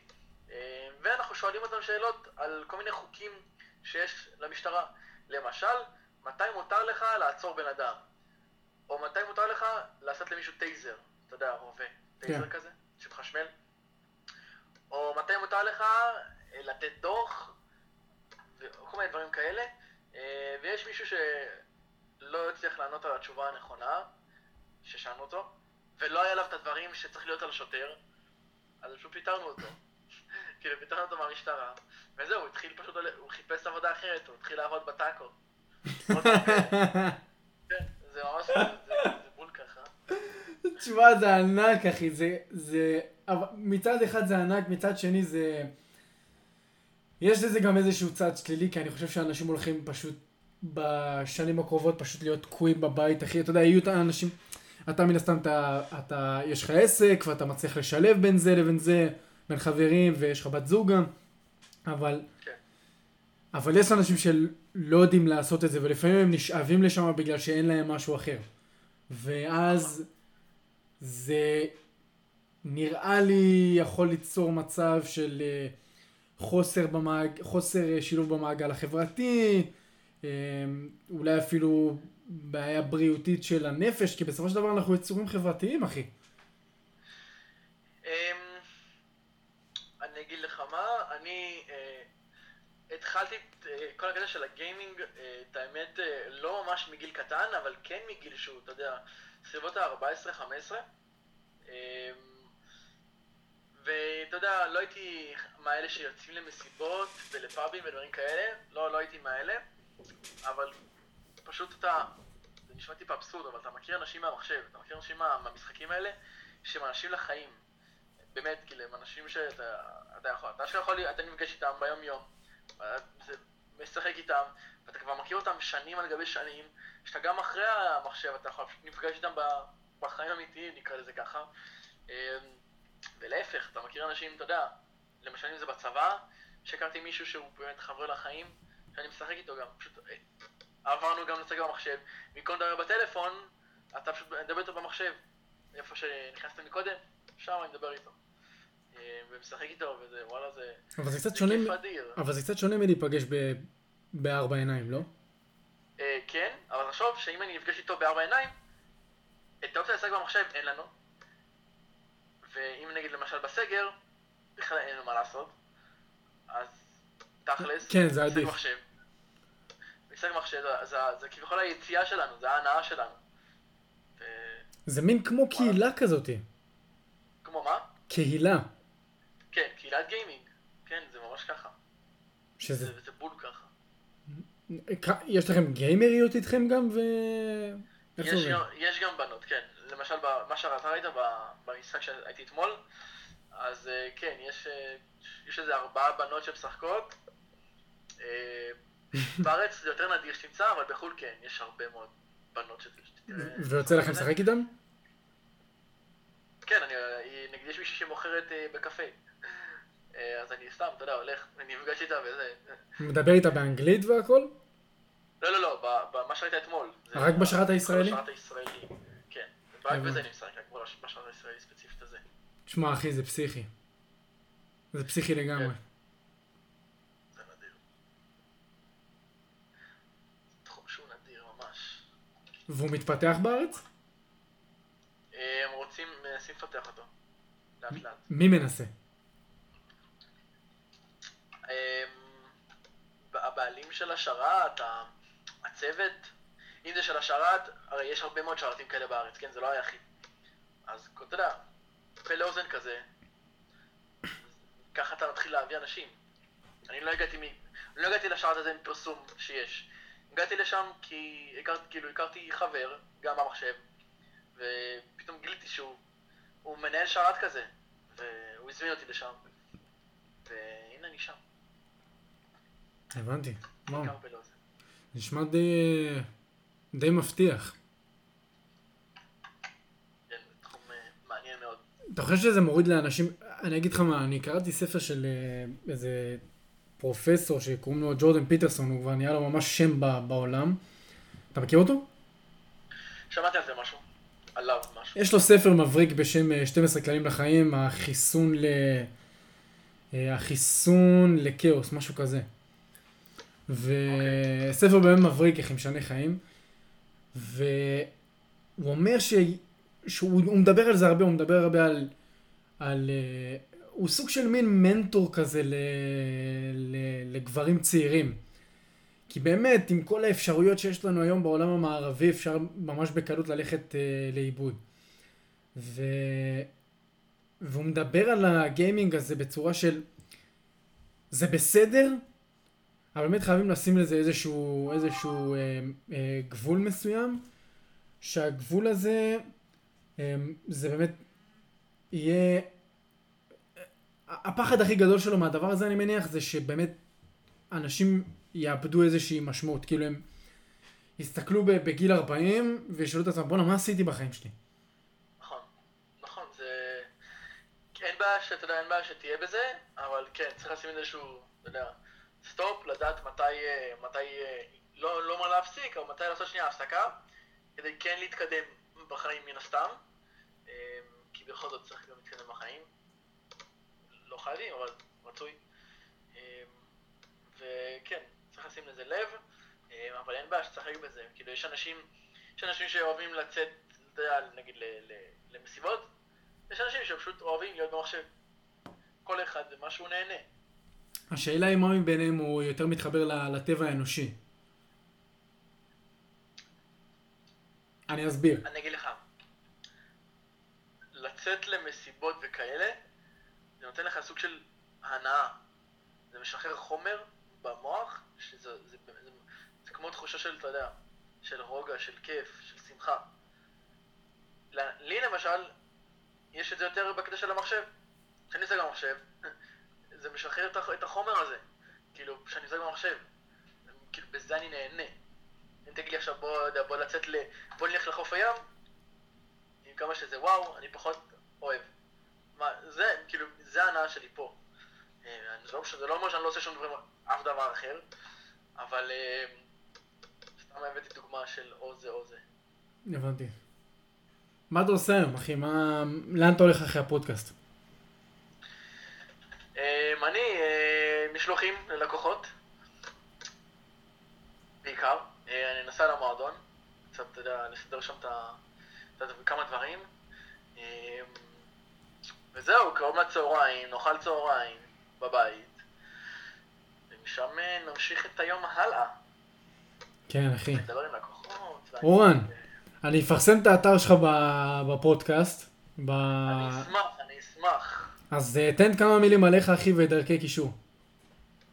Speaker 2: אה, ואנחנו שואלים אותם שאלות על כל מיני חוקים שיש למשטרה. למשל, מתי מותר לך לעצור בן אדם? או מתי מותר לך לעשות למישהו טייזר, אתה יודע, רובה, טייזר
Speaker 1: כן.
Speaker 2: כזה, שמחשמל? או מתי מותר לך אה, לתת דוח, וכל מיני דברים כאלה. אה, ויש מישהו שלא הצליח לענות על התשובה הנכונה, ששאלנו אותו, ולא היה עליו את הדברים שצריך להיות על שוטר, אז פשוט פיטרנו אותו. כאילו, פיטרנו אותו מהמשטרה, וזהו, הוא התחיל פשוט, הוא חיפש עבודה אחרת, הוא התחיל לעבוד בטאקו. כן, זה ממש, זה בול ככה.
Speaker 1: תשמע, זה ענק, אחי, זה, זה, מצד אחד זה ענק, מצד שני זה, יש לזה גם איזשהו צד שלילי, כי אני חושב שאנשים הולכים פשוט בשנים הקרובות פשוט להיות תקועים בבית, אחי, אתה יודע, יהיו את האנשים, אתה מן הסתם, אתה, אתה, יש לך עסק, ואתה מצליח לשלב בין זה לבין זה, בין חברים, ויש לך בת זוג גם, אבל,
Speaker 2: כן.
Speaker 1: אבל יש אנשים שלא יודעים לעשות את זה, ולפעמים הם נשאבים לשם בגלל שאין להם משהו אחר. ואז זה נראה לי יכול ליצור מצב של אה, חוסר, במעג... חוסר אה, שילוב במעגל החברתי, אה, אולי אפילו בעיה בריאותית של הנפש, כי בסופו של דבר אנחנו יצורים חברתיים, אחי.
Speaker 2: אמ, אני אגיד לך מה, אני אה, התחלתי את אה, כל הקטע של הגיימינג, אה, את האמת, לא ממש מגיל קטן, אבל כן מגיל שהוא, אתה יודע, סביבות ה-14-15. אמ, ואתה יודע, לא הייתי מאלה שיוצאים למסיבות ולפאבים ודברים כאלה, לא, לא הייתי מאלה, אבל פשוט אתה, זה נשמע טיפה אבסורד, אבל אתה מכיר אנשים מהמחשב, אתה מכיר אנשים מה, מהמשחקים האלה, שהם אנשים לחיים. באמת, כאילו, הם אנשים שאתה אתה יכול, אתה יכול, אתה נפגש איתם ביום יום, משחק איתם, ואתה כבר מכיר אותם שנים על גבי שנים, שאתה גם אחרי המחשב, אתה יכול פשוט נפגש איתם בחיים האמיתיים, נקרא לזה ככה. אמ, ולהפך, אתה מכיר אנשים, אתה יודע, למשל אם זה בצבא, שהכרתי מישהו שהוא באמת חבר לחיים, שאני משחק איתו גם, פשוט אה, עברנו גם לשחק במחשב, במקום לדבר בטלפון, אתה פשוט מדבר איתו במחשב, איפה שנכנסת מקודם, שם אני מדבר איתו. אה, ומשחק איתו, וזה, וואלה, זה,
Speaker 1: אבל זה קצת שונה,
Speaker 2: כיף אדיר.
Speaker 1: אבל זה קצת שונה מלהיפגש ב... בארבע עיניים, לא?
Speaker 2: אה, כן, אבל תחשוב שאם אני נפגש איתו בארבע עיניים, את האופציה לשחק במחשב אין לנו. ואם נגיד למשל בסגר, בכלל אין לנו מה לעשות. אז תכלס,
Speaker 1: כן, זה עדיף.
Speaker 2: מחשב. משחק מחשב זה, זה, זה כביכול היציאה שלנו, זה ההנאה שלנו. ו...
Speaker 1: זה מין כמו קהילה כזאתי.
Speaker 2: כמו מה?
Speaker 1: קהילה.
Speaker 2: כן, קהילת גיימינג. כן, זה ממש ככה.
Speaker 1: שזה...
Speaker 2: זה, זה בול ככה.
Speaker 1: יש לכם גיימריות איתכם גם ו...
Speaker 2: יש? גם, יש גם בנות, כן. למשל, מה שאתה ראית במשחק שהייתי אתמול, אז אה, כן, יש, אה, יש איזה ארבעה בנות שמשחקות. אה, בארץ זה יותר נדיר שתמצא, אבל בחו"ל כן, יש הרבה מאוד בנות שת- שתראה.
Speaker 1: ויוצא לכם לשחק איתם?
Speaker 2: כן, אני, נגיד יש מישהי שמוכרת בקפה. אה, אז אני סתם, אתה יודע, הולך, אני נפגש איתה וזה.
Speaker 1: מדבר איתה באנגלית והכל?
Speaker 2: לא, לא, לא, ב- ב- מה שראית אתמול.
Speaker 1: רק בשרת הישראלי?
Speaker 2: בשרת הישראלי, כן. רק. בזה אני משחק, רק בש- בשרת הישראלי ספציפית הזה.
Speaker 1: תשמע אחי זה פסיכי. זה פסיכי לגמרי.
Speaker 2: כן. זה נדיר. תחום שהוא נדיר ממש.
Speaker 1: והוא מתפתח בארץ?
Speaker 2: אה, הם רוצים, מנסים לפתח אותו. לאט לאט.
Speaker 1: מי מנסה?
Speaker 2: אה, הבעלים של השרת, הצוות, אם זה של השרת, הרי יש הרבה מאוד שרתים כאלה בארץ, כן? זה לא היחיד. אז אתה יודע, פה לאוזן כזה, ככה אתה מתחיל להביא אנשים. אני לא הגעתי מ... לא הגעתי לשרת הזה מפרסום שיש. הגעתי לשם כי הכרתי, כאילו, הכרתי חבר, גם במחשב, ופתאום גיליתי שהוא הוא מנהל שרת כזה, והוא הזמין אותי לשם, והנה אני שם,
Speaker 1: הבנתי. וואו. נשמע די... די מבטיח.
Speaker 2: כן, אה.
Speaker 1: אתה חושב שזה מוריד לאנשים... אני אגיד לך מה, אני קראתי ספר של אה, איזה פרופסור שקוראים לו ג'ורדן פיטרסון, הוא כבר נהיה לו ממש שם ב- בעולם. אתה מכיר אותו?
Speaker 2: שמעתי על זה משהו, עליו משהו.
Speaker 1: יש לו ספר מבריק בשם אה, 12 כללים לחיים, החיסון ל... אה, החיסון לכאוס, משהו כזה. וספר באמת מבריק, איך היא משנה חיים. והוא אומר ש... שהוא הוא מדבר על זה הרבה, הוא מדבר הרבה על... על אה, הוא סוג של מין מנטור כזה ל... ל... לגברים צעירים. כי באמת, עם כל האפשרויות שיש לנו היום בעולם המערבי, אפשר ממש בקלות ללכת אה, לאיבוד. ו... והוא מדבר על הגיימינג הזה בצורה של זה בסדר, אבל באמת חייבים לשים לזה איזשהו, איזשהו אה, אה, גבול מסוים, שהגבול הזה אה, זה באמת יהיה... הפחד הכי גדול שלו מהדבר הזה אני מניח זה שבאמת אנשים יאבדו איזושהי משמעות, כאילו הם יסתכלו בגיל 40 וישאלו את עצמם בואנה מה עשיתי בחיים שלי?
Speaker 2: נכון, נכון. אין בעיה שאתה יודע, אין בעיה שתהיה בזה, אבל כן, צריך לשים איזשהו, אתה יודע, סטופ, לדעת מתי, אה, מתי, אה, לא, לא מה להפסיק, אבל מתי לעשות שנייה הפסקה, כדי כן להתקדם בחיים מן הסתם, אה, כי בכל זאת צריך גם להתקדם בחיים. לא חייבים, אבל רצוי. וכן, צריך לשים לזה לב, אבל אין בעיה שתשחק בזה. כאילו, יש אנשים, יש אנשים שאוהבים לצאת, אתה יודע, נגיד למסיבות, יש אנשים שפשוט אוהבים להיות במחשב. כל אחד ומה שהוא נהנה.
Speaker 1: השאלה היא מה מביניהם הוא יותר מתחבר לטבע האנושי. אני אסביר.
Speaker 2: אני אגיד לך, לצאת למסיבות וכאלה, זה נותן לך סוג של הנאה. זה משחרר חומר במוח, שזה זה, זה, זה, זה כמו תחושה של, אתה יודע, של רוגע, של כיף, של שמחה. לי למשל, יש את זה יותר בקטע של המחשב. כשאני עושה במחשב, זה משחרר את החומר הזה. כאילו, כשאני עושה במחשב. כאילו, בזה אני נהנה. אם תגיד לי עכשיו, בוא, בוא לצאת ל... בוא נלך לחוף הים, עם כמה שזה וואו, אני פחות אוהב. מה, זה, כאילו, זה ההנאה שלי פה. אה, לא, זה לא אומר שאני לא עושה שום דברים, אף דבר אחר, אבל אה, סתם הבאתי דוגמה של או זה או זה.
Speaker 1: הבנתי. מה אתה עושה היום, אחי? מה... לאן אתה הולך אחרי הפודקאסט?
Speaker 2: אה, אני, משלוחים ללקוחות, בעיקר. אני נסע למועדון, קצת, אתה יודע, לסדר שם את כמה דברים. וזהו, קרוב לצהריים, נאכל צהריים בבית, ומשם נמשיך את היום הלאה.
Speaker 1: כן, אחי. אורן, אני אפרסם את האתר שלך בפודקאסט.
Speaker 2: ב... אני אשמח, אני אשמח.
Speaker 1: אז uh, תן כמה מילים עליך, אחי, ודרכי קישור.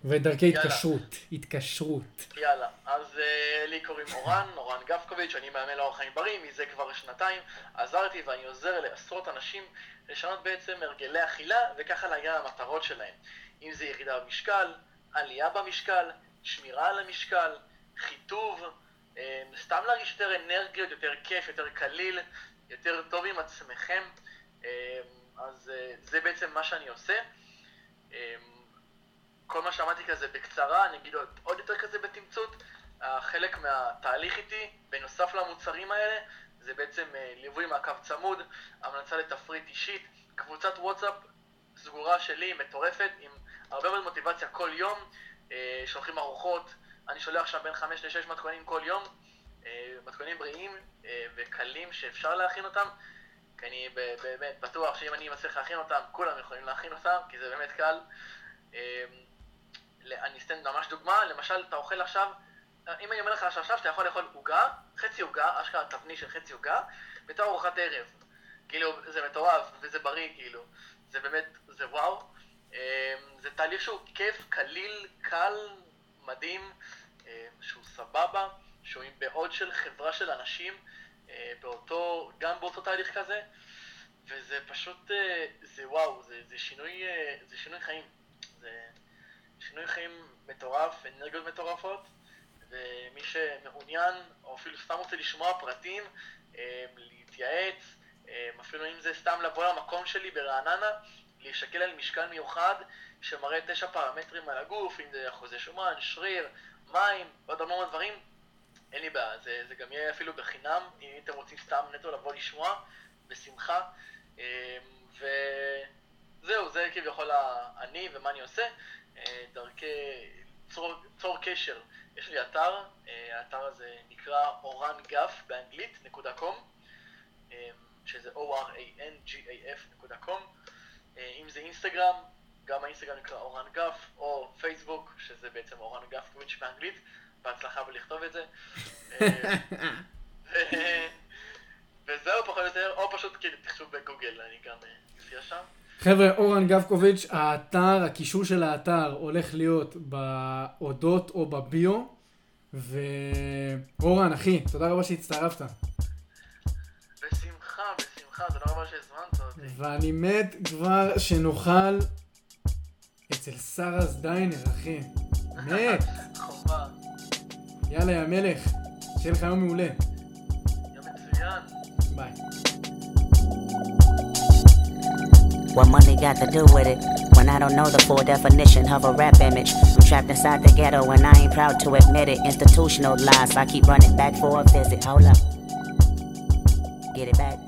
Speaker 1: ודרכי יאללה. התקשרות. התקשרות.
Speaker 2: יאללה, אז uh, לי קוראים אורן, אורן גפקוביץ', אני מאמן לאורח חיים בריא מזה כבר שנתיים. עזרתי ואני עוזר לעשרות אנשים לשנות בעצם הרגלי אכילה וככה להגיע למטרות שלהם. אם זה ירידה במשקל, עלייה במשקל, שמירה על המשקל, חיטוב, אה, סתם להרגיש יותר אנרגיות, יותר כיף, יותר קליל, יותר טוב עם עצמכם. אה, אז אה, זה בעצם מה שאני עושה. כל מה שאמרתי כזה בקצרה, אני אגיד עוד יותר כזה בתמצות. חלק מהתהליך איתי, בנוסף למוצרים האלה, זה בעצם אה, ליווי מעקב צמוד, המלצה לתפריט אישית, קבוצת וואטסאפ סגורה שלי, מטורפת, עם הרבה מאוד מוטיבציה כל יום, אה, שולחים ארוחות, אני שולח שם בין 5 ל-6 מתכונים כל יום, אה, מתכונים בריאים וקלים שאפשר להכין אותם, כי אני באמת בטוח שאם אני מצליח להכין אותם, כולם יכולים להכין אותם, כי זה באמת קל. אני אתן ממש דוגמה, למשל, אתה אוכל עכשיו אם אני אומר לך שעכשיו שאתה יכול לאכול עוגה, חצי עוגה, אשכרה תבנית של חצי עוגה, בתור ארוחת ערב. כאילו, זה מטורף, וזה בריא, כאילו. זה באמת, זה וואו. אמ, זה תהליך שהוא כיף, קליל, קל, מדהים, אמ, שהוא סבבה, שהוא עם בעוד של חברה של אנשים, באותו, גם באותו תהליך כזה, וזה פשוט, אה, זה וואו, זה, זה שינוי, אה, זה שינוי חיים. זה שינוי חיים מטורף, אנרגיות מטורפות. ומי שמעוניין, או אפילו סתם רוצה לשמוע פרטים, אה, להתייעץ, אה, אפילו אם זה סתם לבוא למקום שלי ברעננה, להישקל על משקל מיוחד שמראה תשע פרמטרים על הגוף, אם זה אחוזי שומן, שריר, מים, ועוד הרבה מאוד דברים, אין לי בעיה, זה, זה גם יהיה אפילו בחינם, אם אתם רוצים סתם נטו לבוא לשמוע, בשמחה. אה, וזהו, זה כביכול אני ומה אני עושה. דרכי, צור, צור קשר יש לי אתר, אה, האתר הזה נקרא גף באנגלית, נקודה קום, אה, שזה o-r-a-n-g-a-f.com. אה, אם זה אינסטגרם, גם האינסטגרם נקרא אורן גף, או פייסבוק, שזה בעצם אורן גף קוויץ' באנגלית, בהצלחה בלכתוב את זה. וזהו פחות או יותר, או פשוט כאילו תחשוב בגוגל, אני גם אופיע שם.
Speaker 1: חבר'ה, אורן גבקוביץ', האתר, הקישור של האתר הולך להיות באודות או בביו. ואורן, אחי, תודה רבה שהצטרפת.
Speaker 2: בשמחה, בשמחה, תודה רבה שהזמנת אותי.
Speaker 1: ואני מת כבר שנאכל אצל שרס דיינר, אחי. מת.
Speaker 2: חובה.
Speaker 1: יאללה, יא מלך, שיהיה לך יום מעולה.
Speaker 2: יום מצוין.
Speaker 1: ביי.
Speaker 3: What money got to do with it? When I don't know the full definition of a rap image. I'm trapped inside the ghetto and I ain't proud to admit it. Institutional lies, I keep running back for a visit. Hold up. Get it back.